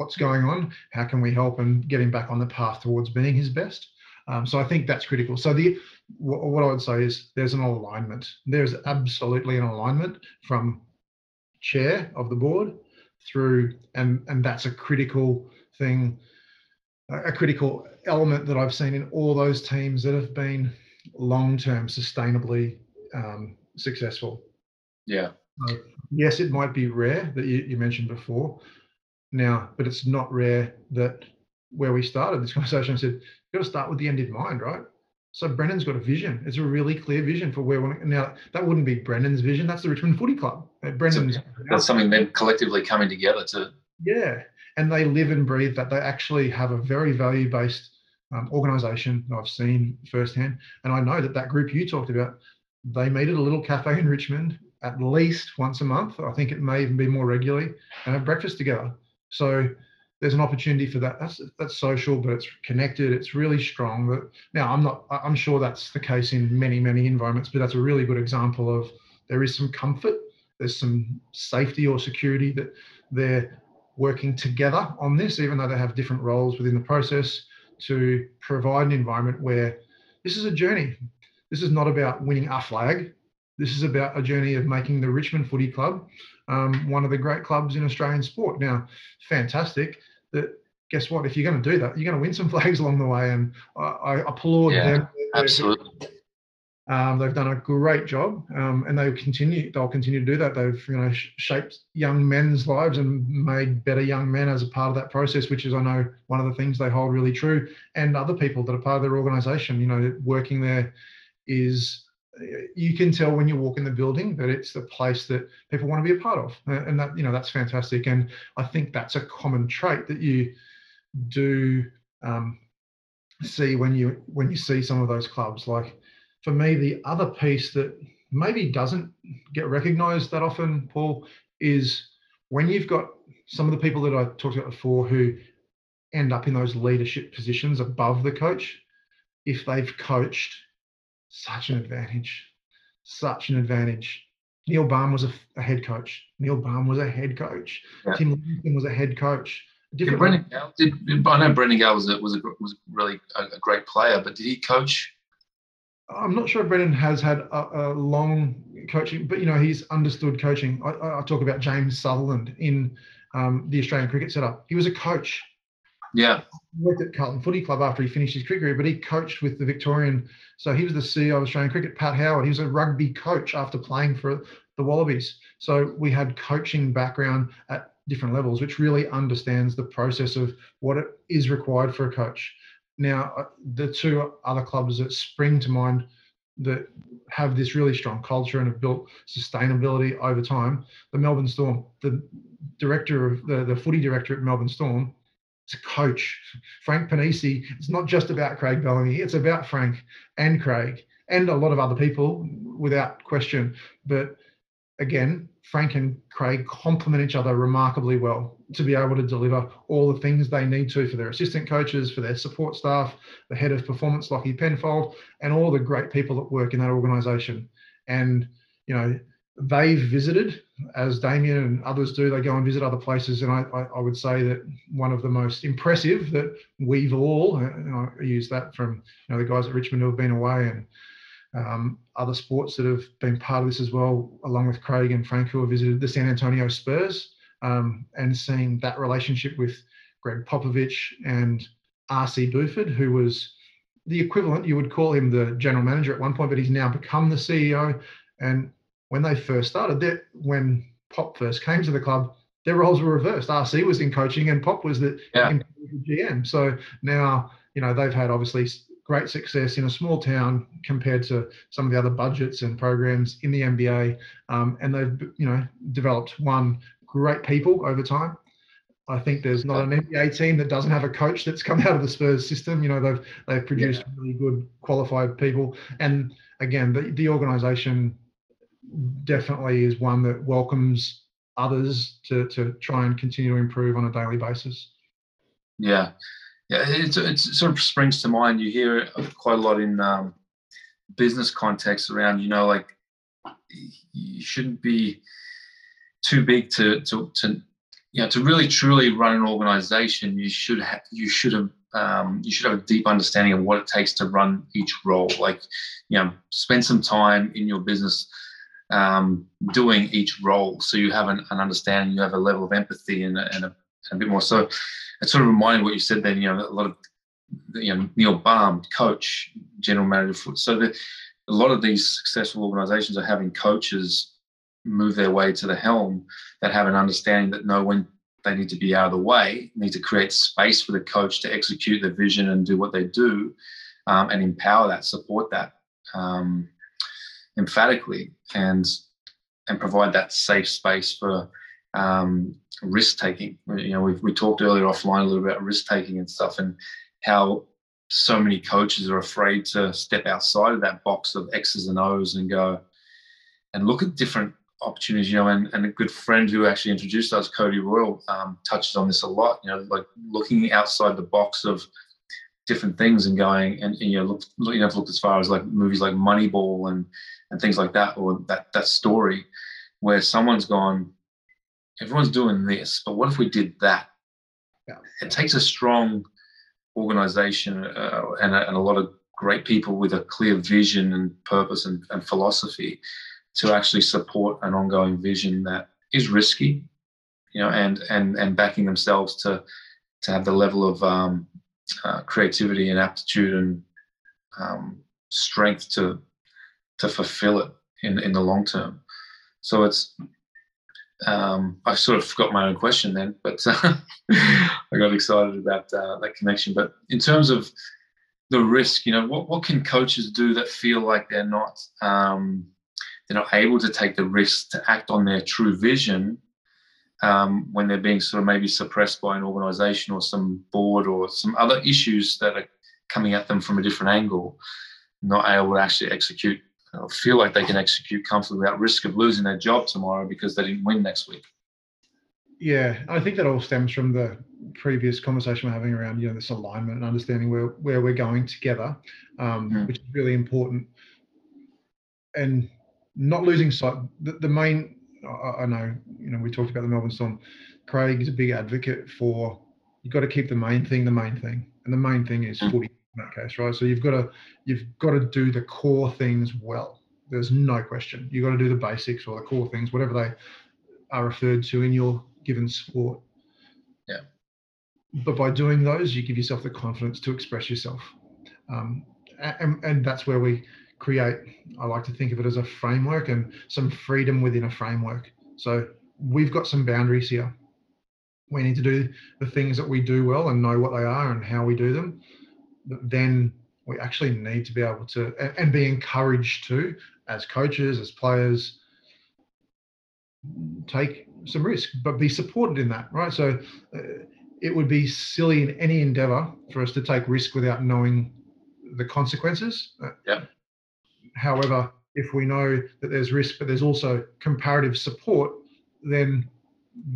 what's going on, how can we help and get him back on the path towards being his best. Um, so I think that's critical. So the what I would say is there's an alignment. There's absolutely an alignment from chair of the board through, and and that's a critical thing, a critical element that I've seen in all those teams that have been long-term, sustainably um, successful. Yeah. Uh, yes, it might be rare that you, you mentioned before, now, but it's not rare that where we started this conversation, I said, you've got to start with the end in mind, right? So Brennan's got a vision. It's a really clear vision for where we're now. That wouldn't be Brennan's vision. That's the Richmond Footy Club. Uh, Brennan's so that's something they're collectively coming together to. Yeah, and they live and breathe that. They actually have a very value-based um, organisation I've seen firsthand, and I know that that group you talked about, they meet at a little cafe in Richmond at least once a month. I think it may even be more regularly, and have breakfast together. So there's an opportunity for that. That's that's social, but it's connected. It's really strong. But now I'm not. I'm sure that's the case in many many environments, but that's a really good example of there is some comfort. There's some safety or security that they're working together on this, even though they have different roles within the process to provide an environment where this is a journey. This is not about winning a flag. This is about a journey of making the Richmond Footy Club um, one of the great clubs in Australian sport. Now, fantastic that guess what? If you're going to do that, you're going to win some flags along the way. And I, I applaud yeah, them. Absolutely. Um, they've done a great job, um, and they'll continue. They'll continue to do that. They've you know shaped young men's lives and made better young men as a part of that process, which is I know one of the things they hold really true. And other people that are part of their organisation, you know, working there is you can tell when you walk in the building that it's the place that people want to be a part of and that you know that's fantastic and i think that's a common trait that you do um, see when you when you see some of those clubs. Like for me the other piece that maybe doesn't get recognized that often paul is when you've got some of the people that i talked about before who end up in those leadership positions above the coach if they've coached such an advantage. Such an advantage. Neil Balme was a, a head coach. Neil Balme was a head coach. Yeah. Tim Livingstone was a head coach. Did Brendan Gale, did, I know Brendan Gale was a, was a, was really a, a, great player, but did he coach? I'm not sure Brendan has had a, a long coaching, but you know he's understood coaching. I, I talk about James Sutherland in um, the Australian cricket setup. He was a coach. Yeah. He worked at Carlton Footy Club after he finished his cricket career, but he coached with the Victorian. So he was the CEO of Australian Cricket. Pat Howard, he was a rugby coach after playing for the Wallabies. So we had coaching background at different levels, which really understands the process of what it is required for a coach. Now, uh, the two other clubs that spring to mind that have this really strong culture and have built sustainability over time, the Melbourne Storm, the director of the, the footy director at Melbourne Storm a coach. Frank Ponissi, it's not just about Craig Bellamy, it's about Frank and Craig and a lot of other people without question. But again, Frank and Craig complement each other remarkably well to be able to deliver all the things they need to for their assistant coaches, for their support staff, the head of performance, Lockie Penfold, and all the great people that work in that organization. And, you know, they've visited, as Damien and others do, they go and visit other places. And I, I, I, would say that one of the most impressive that we've all, and I use that from you know, the guys at Richmond who have been away and um, other sports that have been part of this as well, along with Craig and Frank, who have visited the San Antonio Spurs um, and seeing that relationship with Gregg Popovich and RC Buford, who was the equivalent, you would call him the general manager at one point, but he's now become the CEO. And when they first started, that when Pop first came to the club, their roles were reversed. RC was in coaching and Pop was the yeah. GM. So now, you know, they've had obviously great success in a small town compared to some of the other budgets and programs in the NBA. Um, and they've, you know, developed one great people over time. I think there's not an NBA team that doesn't have a coach that's come out of the Spurs system. You know, they've they've produced yeah. really good qualified people. And again, the, the organization definitely is one that welcomes others to to try and continue to improve on a daily basis. Yeah, yeah, it's it sort of springs to mind. You hear it quite a lot in um, business context around, you know, like you shouldn't be too big to to to you know to really truly run an organization. You should have you should have um, you should have a deep understanding of what it takes to run each role. Like, you know, spend some time in your business um, doing each role so you have an, an, understanding you have a level of empathy and, and, a, and a bit more. So it sort of reminded what you said then you know a lot of you know neil Balme coach general manager so the, a lot of these successful organizations are having coaches move their way to the helm that have an understanding that know when they need to be out of the way need to create space for the coach to execute the vision and do what they do um, and empower that, support that um, emphatically, and and provide that safe space for um, risk taking. You know, we we talked earlier offline a little about risk taking and stuff, and how so many coaches are afraid to step outside of that box of X's and O's and go and look at different opportunities. You know, and, and a good friend who actually introduced us, Cody Royal, um, touches on this a lot. You know, like looking outside the box of different things and going and, and you know look, look you know look as far as like movies like Moneyball and and things like that or that that story where someone's gone everyone's doing this but what if we did that yeah. it takes a strong organization uh, and, a, and, a, lot of great people with a clear vision and purpose and, and, philosophy to actually support an ongoing vision that is risky you know and and and backing themselves to to have the level of um, uh, creativity and aptitude and um, strength to to fulfill it in in the long term so it's um, I sort of forgot my own question then, but uh, I got excited about uh, that connection. But in terms of the risk, you know, what, what can coaches do that feel like they're not um, they're not able to take the risk to act on their true vision um, when they're being sort of maybe suppressed by an organization or some board or some other issues that are coming at them from a different angle, not able to actually execute or feel like they can execute comfortably without risk of losing their job tomorrow because they didn't win next week. Yeah, I think that all stems from the previous conversation we're having around you know this alignment and understanding where where we're going together, um, mm. which is really important, and not losing sight. The, the main, I, I, know, you know, we talked about the Melbourne Storm. Craig is a big advocate for you've got to keep the main thing the main thing, and the main thing is mm. footy in that case, right? So you've got to you've got to do the core things well. There's no question. You've got to do the basics or the core things, whatever they are referred to in your given sport. Yeah. But by doing those, you give yourself the confidence to express yourself, um, and, and that's where we create. I like to think of it as a framework and some freedom within a framework. So we've got some boundaries here. We need to do the things that we do well and know what they are and how we do them But then we actually need to be able to and, be encouraged to as coaches as players take some risk but be supported in that right so uh, it would be silly in any endeavor for us to take risk without knowing the consequences uh, yeah however if we know that there's risk but there's also comparative support then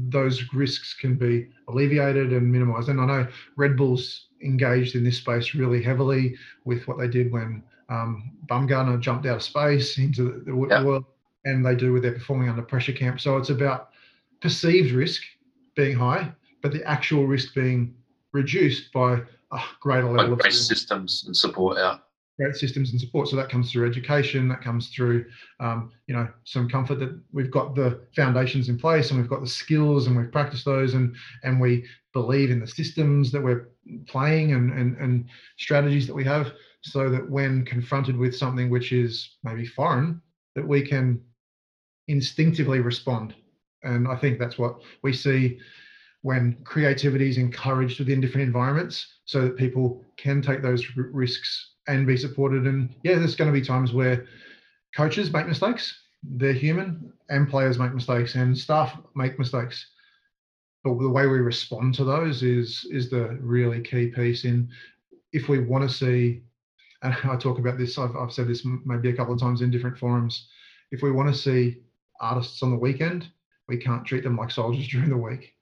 those risks can be alleviated and minimized. And I know Red Bull's engaged in this space really heavily with what they did when um, Baumgartner jumped out of space into the, the yeah. world, and they do with their performing under pressure camp. So it's about perceived risk being high, but the actual risk being reduced by a greater level like of systems and support. Yeah great systems and support. So that comes through education, that comes through, um, you know, some comfort that we've got the foundations in place and we've got the skills and we've practiced those and and we believe in the systems that we're playing and and, and strategies that we have, so that when confronted with something which is maybe foreign, that we can instinctively respond. And I think that's what we see when creativity is encouraged within different environments so that people can take those risks and be supported. And yeah, there's going to be times where coaches make mistakes. They're human, and players make mistakes, and staff make mistakes. But the way we respond to those is is the really key piece. In if we want to see, and I talk about this, I've, I've said this maybe a couple of times in different forums. If we want to see artists on the weekend, we can't treat them like soldiers during the week.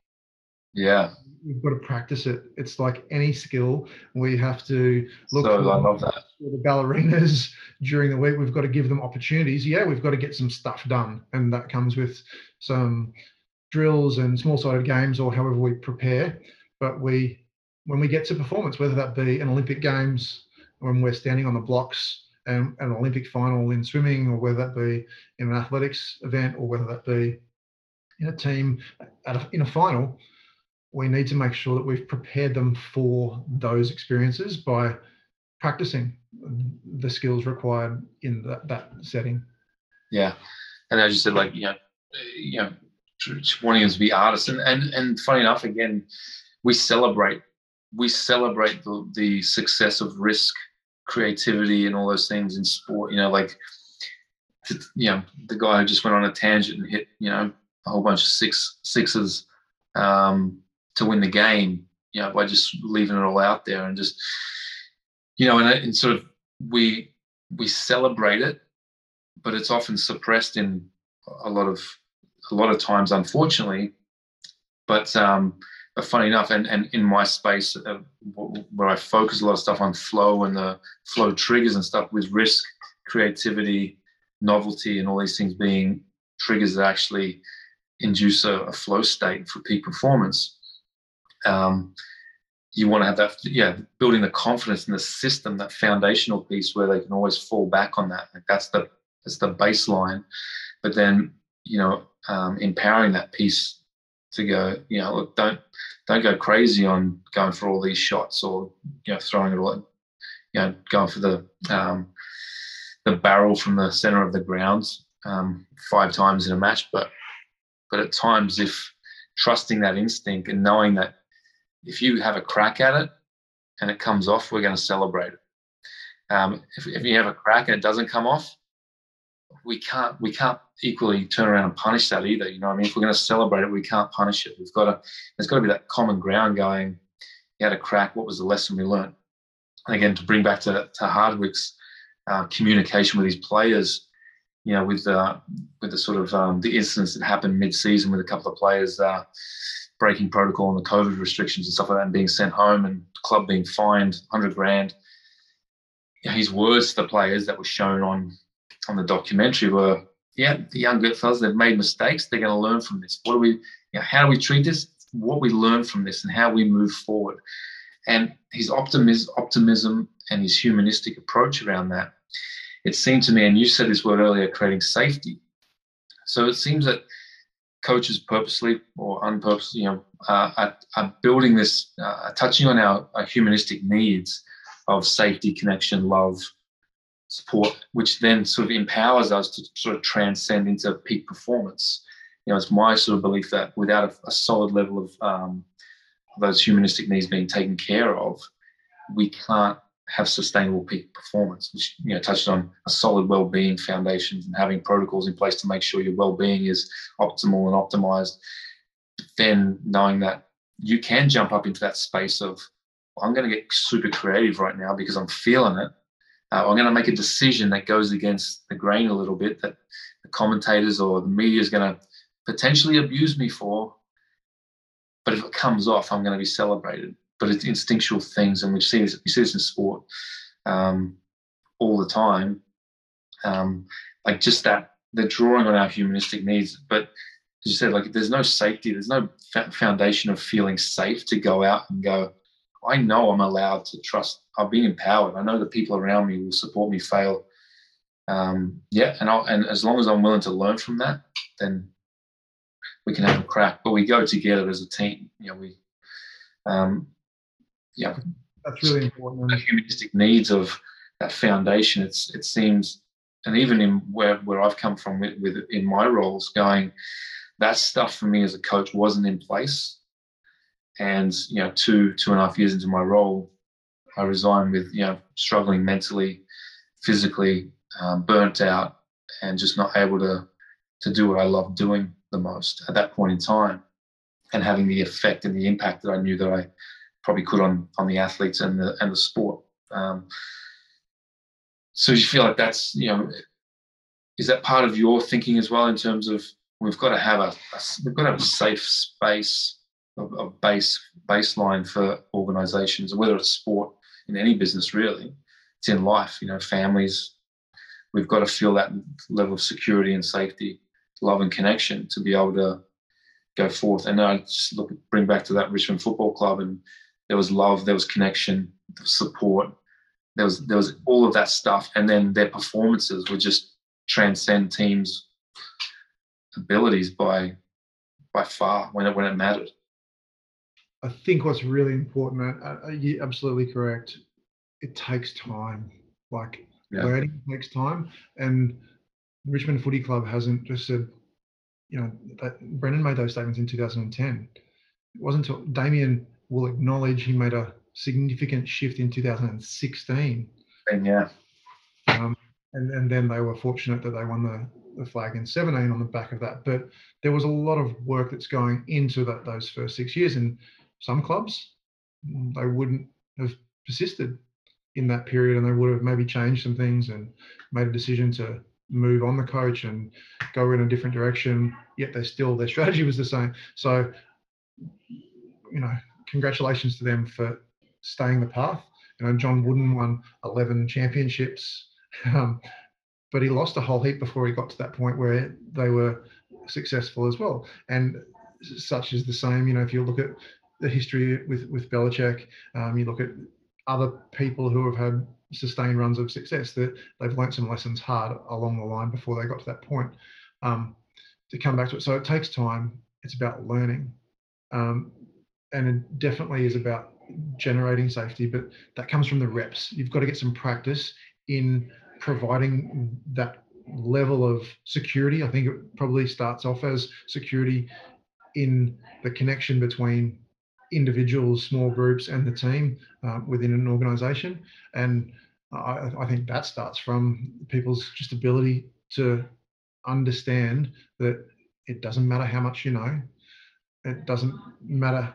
Yeah, we've got to practice it. It's like any skill. We have to look so for, I love that. the ballerinas during the week. We've got to give them opportunities. Yeah, we've got to get some stuff done, and that comes with some drills and small-sided games or however we prepare. But we, when we get to performance, whether that be an Olympic Games, when we're standing on the blocks and an Olympic final in swimming, or whether that be in an athletics event, or whether that be in a team at a, in a final, we need to make sure that we've prepared them for those experiences by practicing the skills required in that, that setting. Yeah. And as you said, like, you know, you know, wanting us to be artists. And, and, and funny enough, again, we celebrate, we celebrate the, the success of risk creativity and all those things in sport. You know, like you know the guy who just went on a tangent and hit you know a whole bunch of six sixes um, to win the game. You know, by just leaving it all out there and just you know, and, and sort of we we celebrate it, but it's often suppressed in a lot of a lot of times, unfortunately. But um, but funny enough, and, and in my space uh, where I focus a lot of stuff on flow and the flow triggers and stuff with risk, creativity, novelty, and all these things being triggers that actually induce a, a flow state for peak performance. Um, you want to have that, yeah, building the confidence in the system, that foundational piece where they can always fall back on that. Like that's the that's the baseline. But then, you know, um, empowering that piece to go, you know, look, don't don't go crazy on going for all these shots or you know throwing it all, you know, going for the um, the barrel from the center of the grounds um, five times in a match. But but at times, if trusting that instinct and knowing that if you have a crack at it and it comes off, we're going to celebrate it. Um, if, if you have a crack and it doesn't come off, we can't we can't equally turn around and punish that either. You know, I mean, if we're going to celebrate it, we can't punish it. We've got to there's got to be that common ground going. You had a crack. What was the lesson we learned? And again, to bring back to to Hardwick's uh, communication with his players, you know, with uh, with the sort of um, the incidents that happened mid-season with a couple of players uh, breaking protocol and the COVID restrictions and stuff like that, and being sent home, and club being fined hundred grand. You his words to the players that were shown on on the documentary were, yeah, the young fellas, they've made mistakes. They're going to learn from this. What do we, you know, how do we treat this? What we learn from this and how we move forward. And his optimism, optimism and his humanistic approach around that, it seemed to me, and you said this word earlier, creating safety. So it seems that coaches purposely or unpurposely, you know, uh, are, are, building this, uh, touching on our, our humanistic needs of safety, connection, love, support, which then sort of empowers us to sort of transcend into peak performance. You know, it's my sort of belief that without a, a solid level of um, those humanistic needs being taken care of, we can't have sustainable peak performance, which you know touched on a solid well-being foundations and having protocols in place to make sure your well-being is optimal and optimized. Then knowing that you can jump up into that space of I'm going to get super creative right now because I'm feeling it uh, I'm going to make a decision that goes against the grain a little bit that the commentators or the media is going to potentially abuse me for. But if it comes off, I'm going to be celebrated. But it's instinctual things, and we see this, we see this in sport um, all the time. Um, like just that they're drawing on our humanistic needs, but as you said, like there's no safety, there's no foundation of feeling safe to go out and go. I know I'm allowed to trust. I've been empowered. I know the people around me will support me fail. Um, yeah, and I'll, and as long as I'm willing to learn from that, then we can have a crack. But we go together as a team. You know, we, um, yeah, that's really important. The humanistic needs of that foundation. It's it seems, and even in where where I've come from with, with in my roles, going that stuff for me as a coach wasn't in place and you know, two two and a half years into my role, I resigned with you know struggling mentally, physically, um, burnt out, and just not able to to do what I love doing the most at that point in time, and having the effect and the impact that I knew that I probably could on on the athletes and the and the sport. Um, so you feel like that's you know, is that part of your thinking as well in terms of we've got to have a, a we've got to have a safe space of base baseline for organizations, whether it's sport in any business really. It's in life, you know, families. We've got to feel that level of security and safety, love and connection to be able to go forth. And I just look bring back to that Richmond Football Club, and there was love, there was connection, there was support, there was there was all of that stuff, and then their performances would just transcend teams' abilities by by far when it when it mattered. I think what's really important, uh, uh, you're absolutely correct. It takes time. Like yeah. learning takes time, and Richmond Footy Club hasn't just said, you know, that Brendan made those statements in 2010. It wasn't until Damien will acknowledge he made a significant shift in 2016. And yeah. Um, and, and then they were fortunate that they won the, the flag in 17 on the back of that. But there was a lot of work that's going into that those first six years. And some clubs, mm, they wouldn't have persisted in that period and they would have maybe changed some things and made a decision to move on the coach and go in a different direction yet they still their strategy was the same so you know congratulations to them for staying the path you know john wooden won 11 championships um, but he lost a whole heap before he got to that point where they were successful as well and such is the same you know if you look at the history with with Belichick, um, you look at other people who have had sustained runs of success that they've learnt some lessons hard along the line before they got to that point um, to come back to it. So it takes time. It's about learning, um, and it definitely is about generating safety. But that comes from the reps. You've got to get some practice in providing that level of security. I think it probably starts off as security in the connection between individuals, small groups, and the team uh, within an organization. And I, I, think that starts from people's just ability to understand that it doesn't matter how much you know, it doesn't matter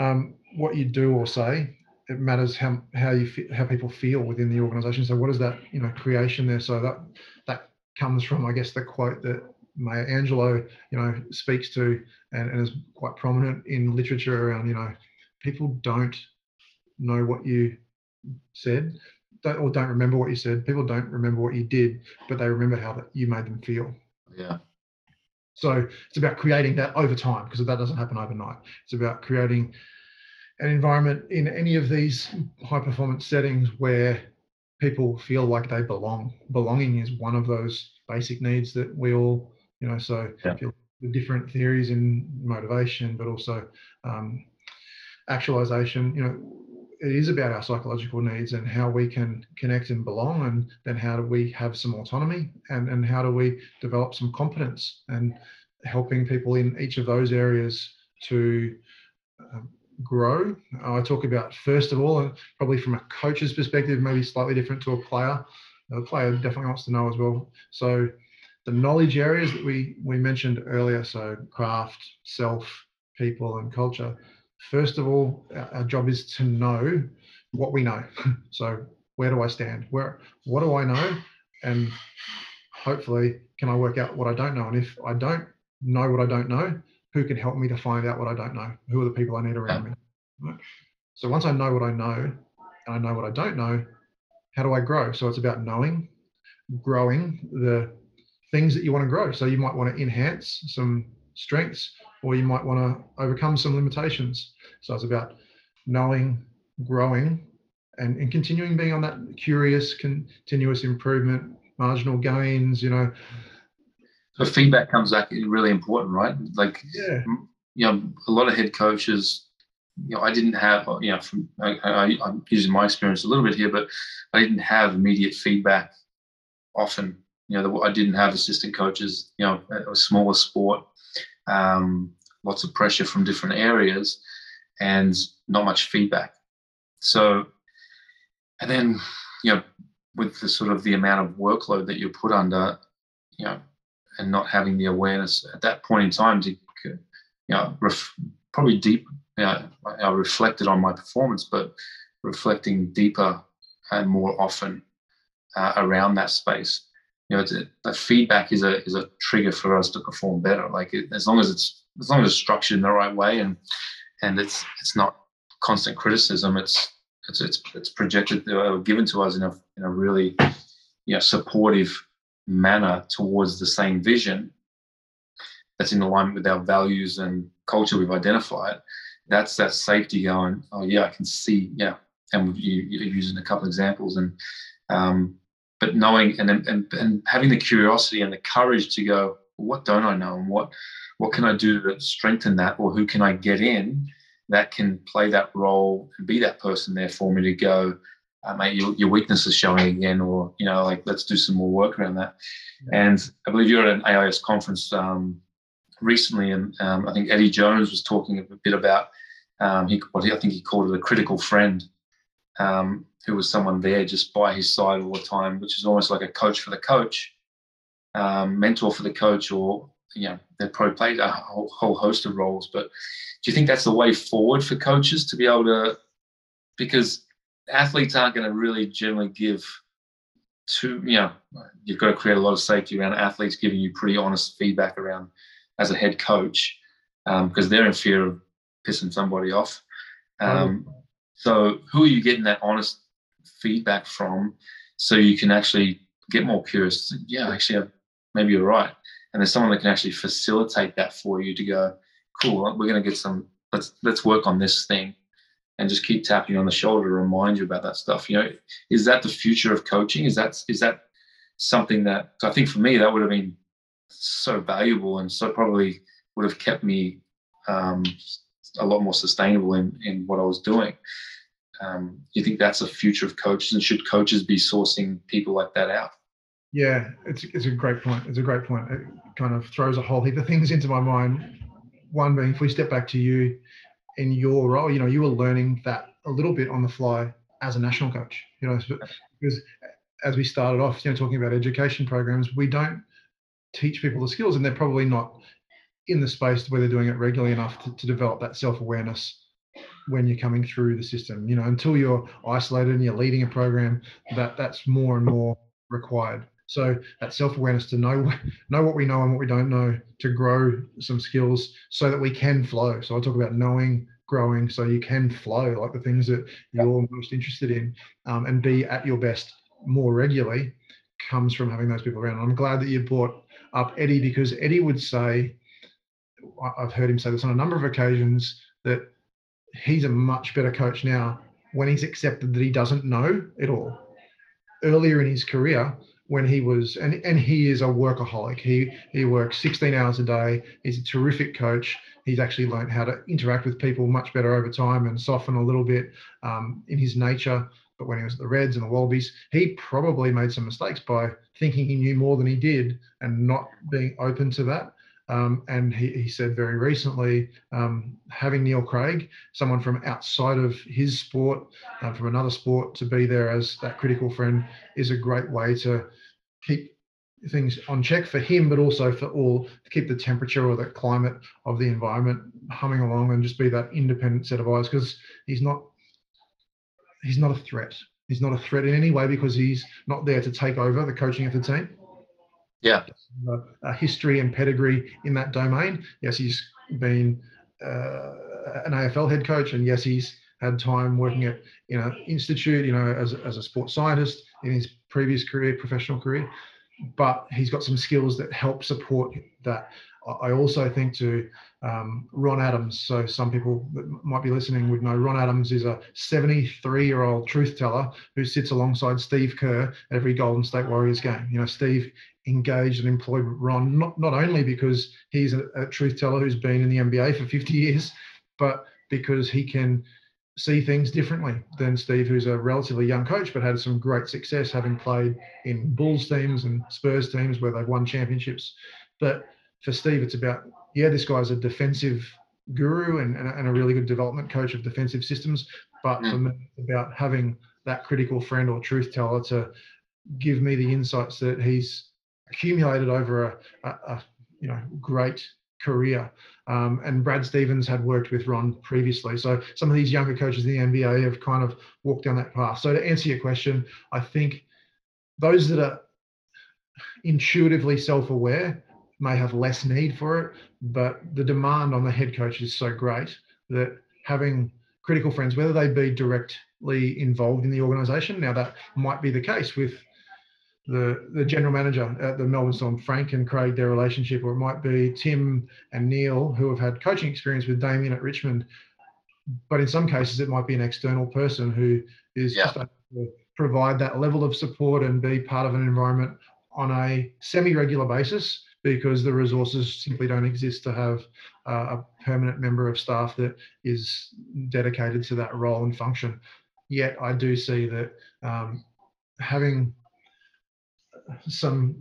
um, what you do or say. It matters how how you how people feel within the organization. So what is that you know creation there? So that that comes from I guess the quote that Maya Angelou, you know, speaks to and, and is quite prominent in literature around, you know, people don't know what you said don't, or don't remember what you said. People don't remember what you did, but they remember how that you made them feel. Yeah. So it's about creating that over time because that doesn't happen overnight. It's about creating an environment in any of these high performance settings where people feel like they belong. Belonging is one of those basic needs that we all you know so yeah. the different theories in motivation but also um, actualization you know it is about our psychological needs and how we can connect and belong and then how do we have some autonomy and and how do we develop some competence and helping people in each of those areas to um, grow. I talk about first of all probably from a coach's perspective maybe slightly different to a player. The player definitely wants to know as well. So the knowledge areas that we we mentioned earlier so craft self people and culture first of all our job is to know what we know. So where do i stand? Where what do i know? And hopefully can i work out what i don't know? And if i don't know what i don't know who can help me to find out what i don't know? Who are the people i need around me? So once i know what i know and i know what i don't know how do i grow? So it's about knowing growing the things that you want to grow. So you might want to enhance some strengths or you might want to overcome some limitations. So it's about knowing, growing, and, and continuing being on that curious, continuous improvement, marginal gains, you know. So feedback comes back really important, right? Like, yeah. you know, a lot of head coaches, you know, I didn't have, you know, from I, I, I'm using my experience a little bit here, but I didn't have immediate feedback often you know, I didn't have assistant coaches. You know, a smaller sport, um, lots of pressure from different areas, and not much feedback. So, and then you know, with the sort of the amount of workload that you're put under, you know, and not having the awareness at that point in time to, you know, ref, probably deep. You know, I reflected on my performance, but reflecting deeper and more often uh, around that space you know, that feedback is a is a trigger for us to perform better. Like it, as long as it's as long as it's structured in the right way and and it's it's not constant criticism. It's it's it's, it's projected or uh, given to us in a in a really you know supportive manner towards the same vision that's in alignment with our values and culture we've identified. That's that safety going. Oh yeah, I can see. Yeah, and you, you're using a couple examples and. Um, but knowing and, and and having the curiosity and the courage to go what don't i know and what what can i do to strengthen that or who can i get in that can play that role and be that person there for me to go uh, mate your, your weakness is showing again or you know like let's do some more work around that yeah. and i believe you're at an ais conference um, recently and um, i think eddie jones was talking a bit about um, he, what he, i think he called it a critical friend um, who was someone there just by his side all the time, which is almost like a coach for the coach, um, mentor for the coach, or you know, they probably played a whole, whole host of roles. But do you think that's the way forward for coaches to be able to? Because athletes aren't going to really generally give to you know you've got to create a lot of safety around athletes giving you pretty honest feedback around as a head coach because um, they're in fear of pissing somebody off. Um, so who are you getting that honest feedback from so you can actually get more curious? Yeah, actually, maybe you're right. And there's someone that can actually facilitate that for you to go, cool, we're going to get some, let's, let's work on this thing and just keep tapping you on the shoulder to remind you about that stuff. You know, is that the future of coaching? Is that, is that something that, I think for me, that would have been so valuable and so probably would have kept me um, a lot more sustainable in, in what I was doing. Um, you think that's a future of coaches and should coaches be sourcing people like that out? Yeah, it's, it's a great point. It's a great point. It kind of throws a whole heap of things into my mind. One being, if we step back to you in your role, you know, you were learning that a little bit on the fly as a national coach, you know, because as we started off, you know, talking about education programs, we don't teach people the skills and they're probably not in the space where they're doing it regularly enough to, to develop that self-awareness when you're coming through the system you know until you're isolated and you're leading a program that that's more and more required. So that self-awareness to know know what we know and what we don't know to grow some skills so that we can flow. So i talk about knowing growing so you can flow like the things that you're most interested in um, and be at your best more regularly comes from having those people around. I'm glad that you brought up eddie because eddie would say I've heard him say this on a number of occasions that he's a much better coach now when he's accepted that he doesn't know it all. Earlier in his career, when he was and and he is a workaholic. He he works 16 hours a day. He's a terrific coach. He's actually learned how to interact with people much better over time and soften a little bit um, in his nature. But when he was at the Reds and the Wallabies, he probably made some mistakes by thinking he knew more than he did and not being open to that. Um, and he, he, said very recently, um, having Neil Craig, someone from outside of his sport, uh, from another sport, to be there as that critical friend is a great way to keep things on check for him, but also for all to keep the temperature or the climate of the environment humming along and just be that independent set of eyes because he's not he's not a threat. He's not a threat in any way because he's not there to take over the coaching of the team. Yeah. A, history and pedigree in that domain. Yes, he's been uh, an AFL head coach, and yes, he's had time working at you know institute, you know, as as a sports scientist in his previous career, professional career. But he's got some skills that help support that. I also think to um, Ron Adams. So some people that might be listening would know Ron Adams is a 73 year old truth teller who sits alongside Steve Kerr at every Golden State Warriors game. You know, Steve engaged and employed Ron not, not only because he's a, a truth teller who's been in the NBA for 50 years, but because he can see things differently than Steve, who's a relatively young coach, but had some great success having played in Bulls teams and Spurs teams where they've won championships. But for Steve, it's about, yeah, this guy's a defensive guru and, and, and a really good development coach of defensive systems. But mm. for me, it's about having that critical friend or truth teller to give me the insights that he's accumulated over a, a, a you know great career. Um, and Brad Stevens had worked with Ron previously. So some of these younger coaches in the NBA have kind of walked down that path. So to answer your question, I think those that are intuitively self-aware may have less need for it, but the demand on the head coach is so great that having critical friends, whether they be directly involved in the organization, now that might be the case with the the general manager at the Melbourne Storm, Frank and Craig, their relationship, or it might be Tim and Neil, who have had coaching experience with Damien at Richmond. But in some cases, it might be an external person who is yeah. just to provide that level of support and be part of an environment on a semi-regular basis because the resources simply don't exist to have uh, a permanent member of staff that is dedicated to that role and function. Yet I do see that um, having some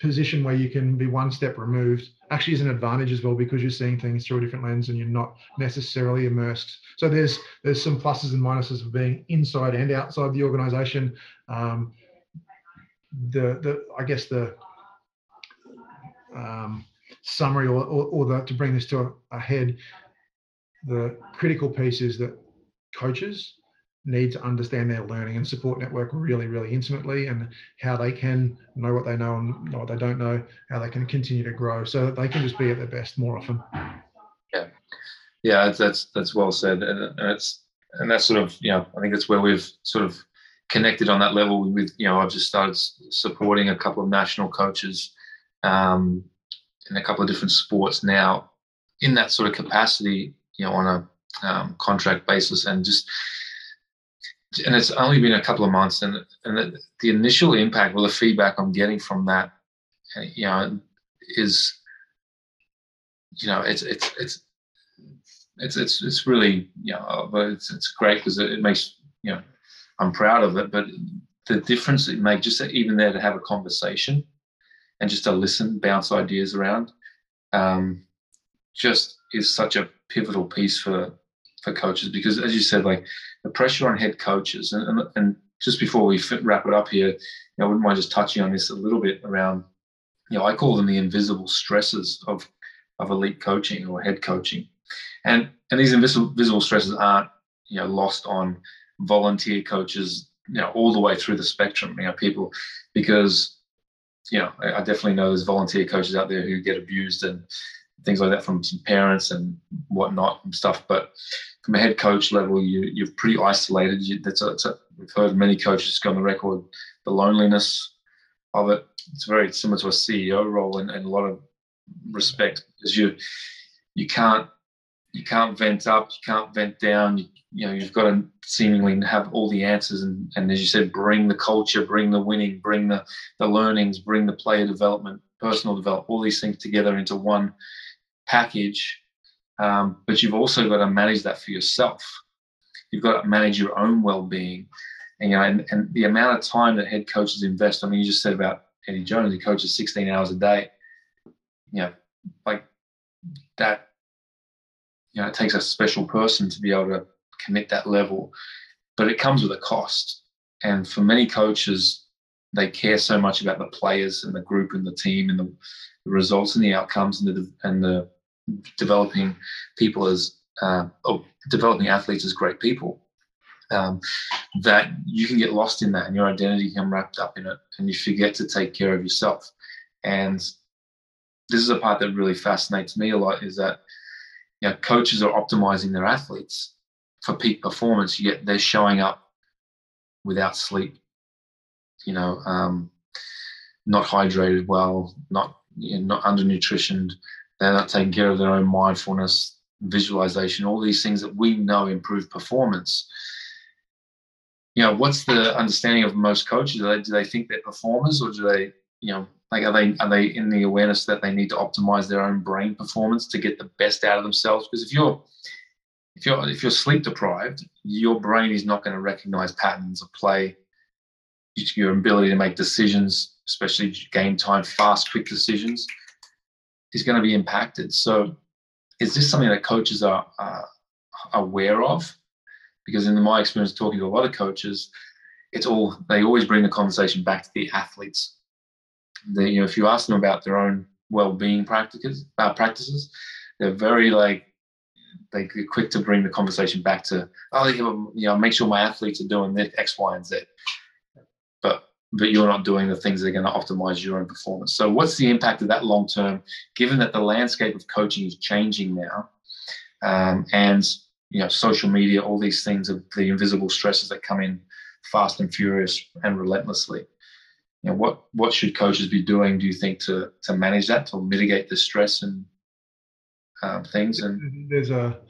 position where you can be one step removed actually is an advantage as well because you're seeing things through a different lens and you're not necessarily immersed. So there's there's some pluses and minuses of being inside and outside the organization. Um, the the I guess the um, summary or, or, or the, to bring this to a, a head, the critical piece is that coaches need to understand their learning and support network really, really intimately and how they can know what they know and know what they don't know, how they can continue to grow so that they can just be at their best more often. Yeah. Yeah, that's that's well said. And, it's and that's sort of, you know, I think that's where we've sort of connected on that level with, you know, I've just started supporting a couple of national coaches um, in a couple of different sports now in that sort of capacity, you know, on a um, contract basis and just and it's only been a couple of months and and the, the initial impact well, the feedback i'm getting from that you know is you know it's it's it's it's it's, it's really you know but it's, it's great because it, it makes you know i'm proud of it. But the difference it makes just even there to have a conversation and just to listen bounce ideas around um, just is such a pivotal piece for for coaches because as you said like the pressure on head coaches. And, and, and just before we wrap it up here, you know, I wouldn't mind just touching on this a little bit around, you know, I call them the invisible stresses of of elite coaching or head coaching, and and these invisible visible stresses aren't you know lost on volunteer coaches, you know, all the way through the spectrum. You know, people because you know I definitely know there's volunteer coaches out there who get abused and things like that from some parents and whatnot and stuff. But from a head coach level, you you're pretty isolated. You, that's a, a, we've heard many coaches go on the record the loneliness of it. It's very similar to a CEO role in, in a lot of respects because you you can't you can't vent up, you can't vent down. You, you know you've got to seemingly have all the answers and, and as you said, bring the culture, bring the winning, bring the the learnings, bring the player development, personal development, all these things together into one package um, but you've also got to manage that for yourself. You've got to manage your own well-being, and you know, and, and the amount of time that head coaches invest. I mean, you just said about Eddie Jones; he coaches 16 hours a day. You know, like that. You know, it takes a special person to be able to commit that level, but it comes with a cost. And for many coaches, they care so much about the players and the group and the team and the, the results and the outcomes and the and the developing people as uh, or developing athletes as great people. Um, that you can get lost in that and your identity can wrapped up in it and you forget to take care of yourself. And this is a part that really fascinates me a lot is that you know coaches are optimizing their athletes for peak performance yet they're showing up without sleep you know um, not hydrated well not you know, not undernutritioned they're not taking care of their own mindfulness, visualization, all these things that we know improve performance. You know, what's the understanding of most coaches? Do they, do they think they're performers, or do they, you know, like are they are they in the awareness that they need to optimize their own brain performance to get the best out of themselves? Because if you're if you're if you're sleep deprived, your brain is not going to recognize patterns of play, your ability to make decisions, especially game time, fast, quick decisions is going to be impacted. So, is this something that coaches are aware of? Because in my experience, talking to a lot of coaches, it's all they always bring the conversation back to the athletes. They, you know, if you ask them about their own well-being practices, uh, practices, they're very like they are quick to bring the conversation back to oh, you know, make sure my athletes are doing this X, Y, and Z. But you're not doing the things that are going to optimize your own performance. So, what's the impact of that long term, given that the landscape of coaching is changing now, um, and you know, social media, all these things of the invisible stresses that come in fast and furious and relentlessly. You know, what what should coaches be doing? Do you think to to manage that, to mitigate the stress and um, things? And there's a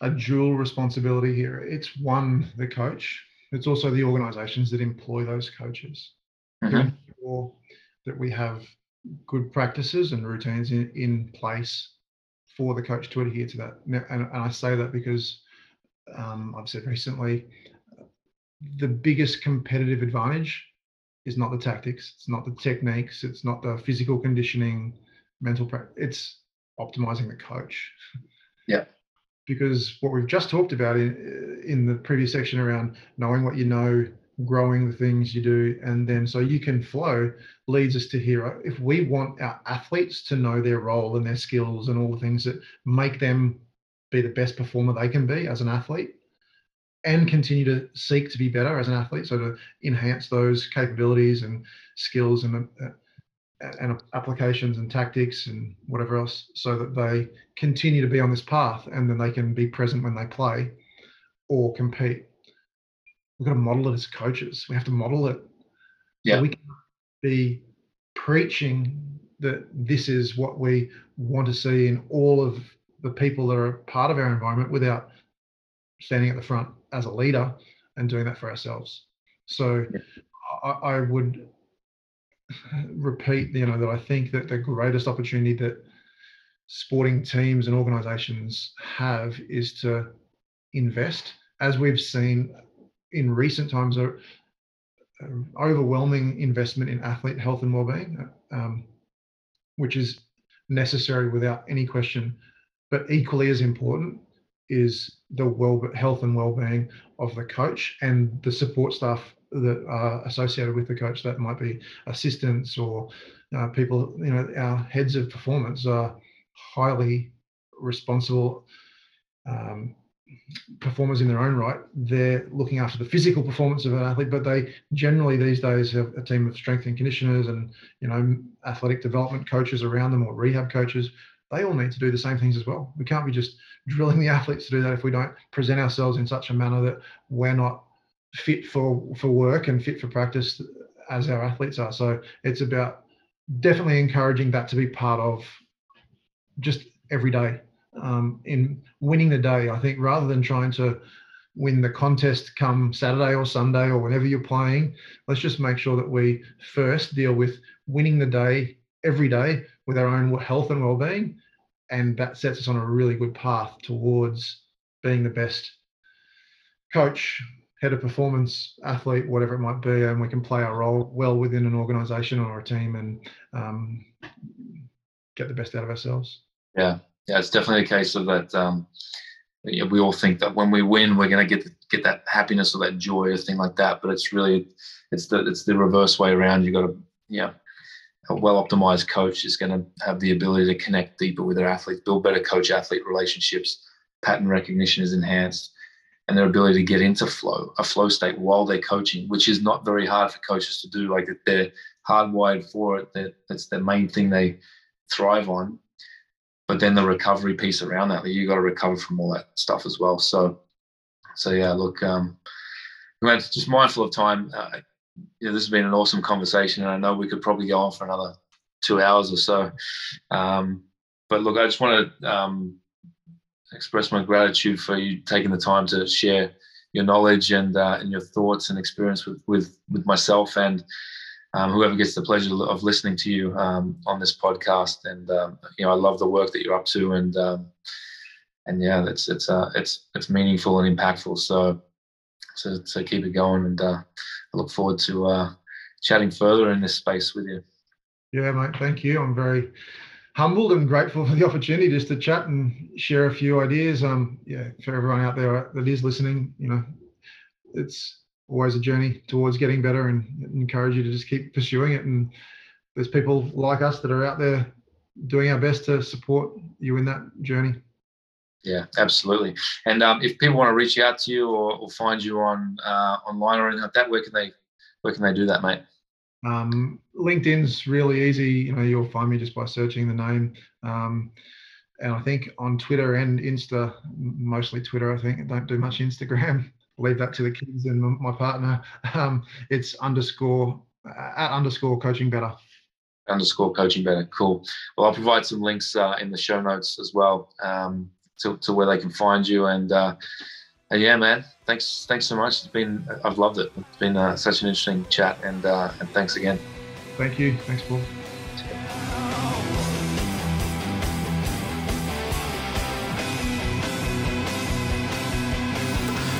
a dual responsibility here. It's one the coach it's also the organizations that employ those coaches mm-hmm. that we have good practices and routines in, in place for the coach to adhere to that. And, and I say that because um, I've said recently the biggest competitive advantage is not the tactics, it's not the techniques, it's not the physical conditioning, mental practice. It's optimizing the coach. Yeah. Because what we've just talked about in in the previous section around knowing what you know, growing the things you do, and then so you can flow leads us to here. If we want our athletes to know their role and their skills and all the things that make them be the best performer they can be as an athlete, and continue to seek to be better as an athlete, so to enhance those capabilities and skills and uh, and applications and tactics and whatever else, so that they continue to be on this path and then they can be present when they play or compete. We've got to model it as coaches. We have to model it. Yeah. So we can be preaching that this is what we want to see in all of the people that are part of our environment without standing at the front as a leader and doing that for ourselves. So yeah. I, I would repeat, you know, that I think that the greatest opportunity that sporting teams and organizations have is to invest, as we've seen in recent times, a, overwhelming investment in athlete health and well-being, um, which is necessary without any question. But equally as important is the well health and well-being of the coach and the support staff that are associated with the coach. That might be assistants or uh, people. You know, our heads of performance are highly responsible um, performers in their own right. They're looking after the physical performance of an athlete, but they generally these days have a team of strength and conditioners and you know athletic development coaches around them or rehab coaches they all need to do the same things as well. We can't be just drilling the athletes to do that if we don't present ourselves in such a manner that we're not fit for for work and fit for practice as our athletes are. So it's about definitely encouraging that to be part of just every day um, in winning the day. I think rather than trying to win the contest come Saturday or Sunday or whenever you're playing, let's just make sure that we first deal with winning the day every day with our own health and well-being and that sets us on a really good path towards being the best coach head of performance athlete whatever it might be and we can play our role well within an organization or a team and um, get the best out of ourselves. Yeah. Yeah it's definitely a case of that um, we all think that when we win we're going to get get that happiness or that joy or thing like that but it's really it's the it's the reverse way around. You got to yeah a well optimized coach is going to have the ability to connect deeper with their athletes, build better coach athlete relationships, pattern recognition is enhanced, and their ability to get into flow, a flow state while they're coaching, which is not very hard for coaches to do. Like they're hardwired for it, that that's the main thing they thrive on. But then the recovery piece around that, you got to recover from all that stuff as well. So, so yeah, look, um, just mindful of time. Uh, yeah, this has been an awesome conversation, and I know we could probably go on for another two hours or so. Um, but look, I just want to um, express my gratitude for you taking the time to share your knowledge and uh, and your thoughts and experience with with with myself and um, whoever gets the pleasure of listening to you um, on this podcast. And um, you know, I love the work that you're up to, and um, and yeah, it's it's uh, it's it's meaningful and impactful. So so so keep it going and. Uh, I look forward to uh, chatting further in this space with you. Yeah, mate. Thank you. I'm very humbled and grateful for the opportunity just to chat and share a few ideas. Um, yeah, for everyone out there that is listening, you know, it's always a journey towards getting better, and encourage you to just keep pursuing it. And there's people like us that are out there doing our best to support you in that journey. Yeah, absolutely. And um, if people want to reach out to you or, or find you on uh, online or anything like that, where can they where can they do that, mate? Um, LinkedIn's really easy. You know, you'll find me just by searching the name. Um, and I think on Twitter and Insta, mostly Twitter. I think don't do much Instagram. Leave that to the kids and my partner. Um, it's underscore at underscore coaching better underscore coaching better. Cool. Well, I'll provide some links uh, in the show notes as well. Um, to, to where they can find you. And, uh, yeah, man, thanks thanks so much. It's been I've loved it. It's been uh, such an interesting chat, and uh, and thanks again. Thank you. Thanks, Paul.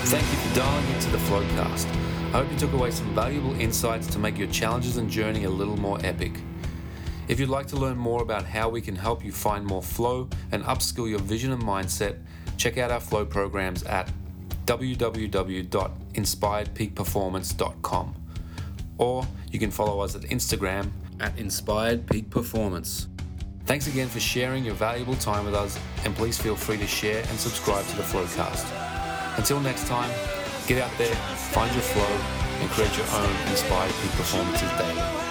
Thank you for dialing into the Flowcast I hope you took away some valuable insights to make your challenges and journey a little more epic. If you'd like to learn more about how we can help you find more flow and upskill your vision and mindset, check out our flow programs at www.inspiredpeakperformance.com. Or you can follow us at Instagram at Inspired Peak Performance. Thanks again for sharing your valuable time with us, and please feel free to share and subscribe to the Flowcast. Until next time, get out there, find your flow, and create your own inspired peak performances daily.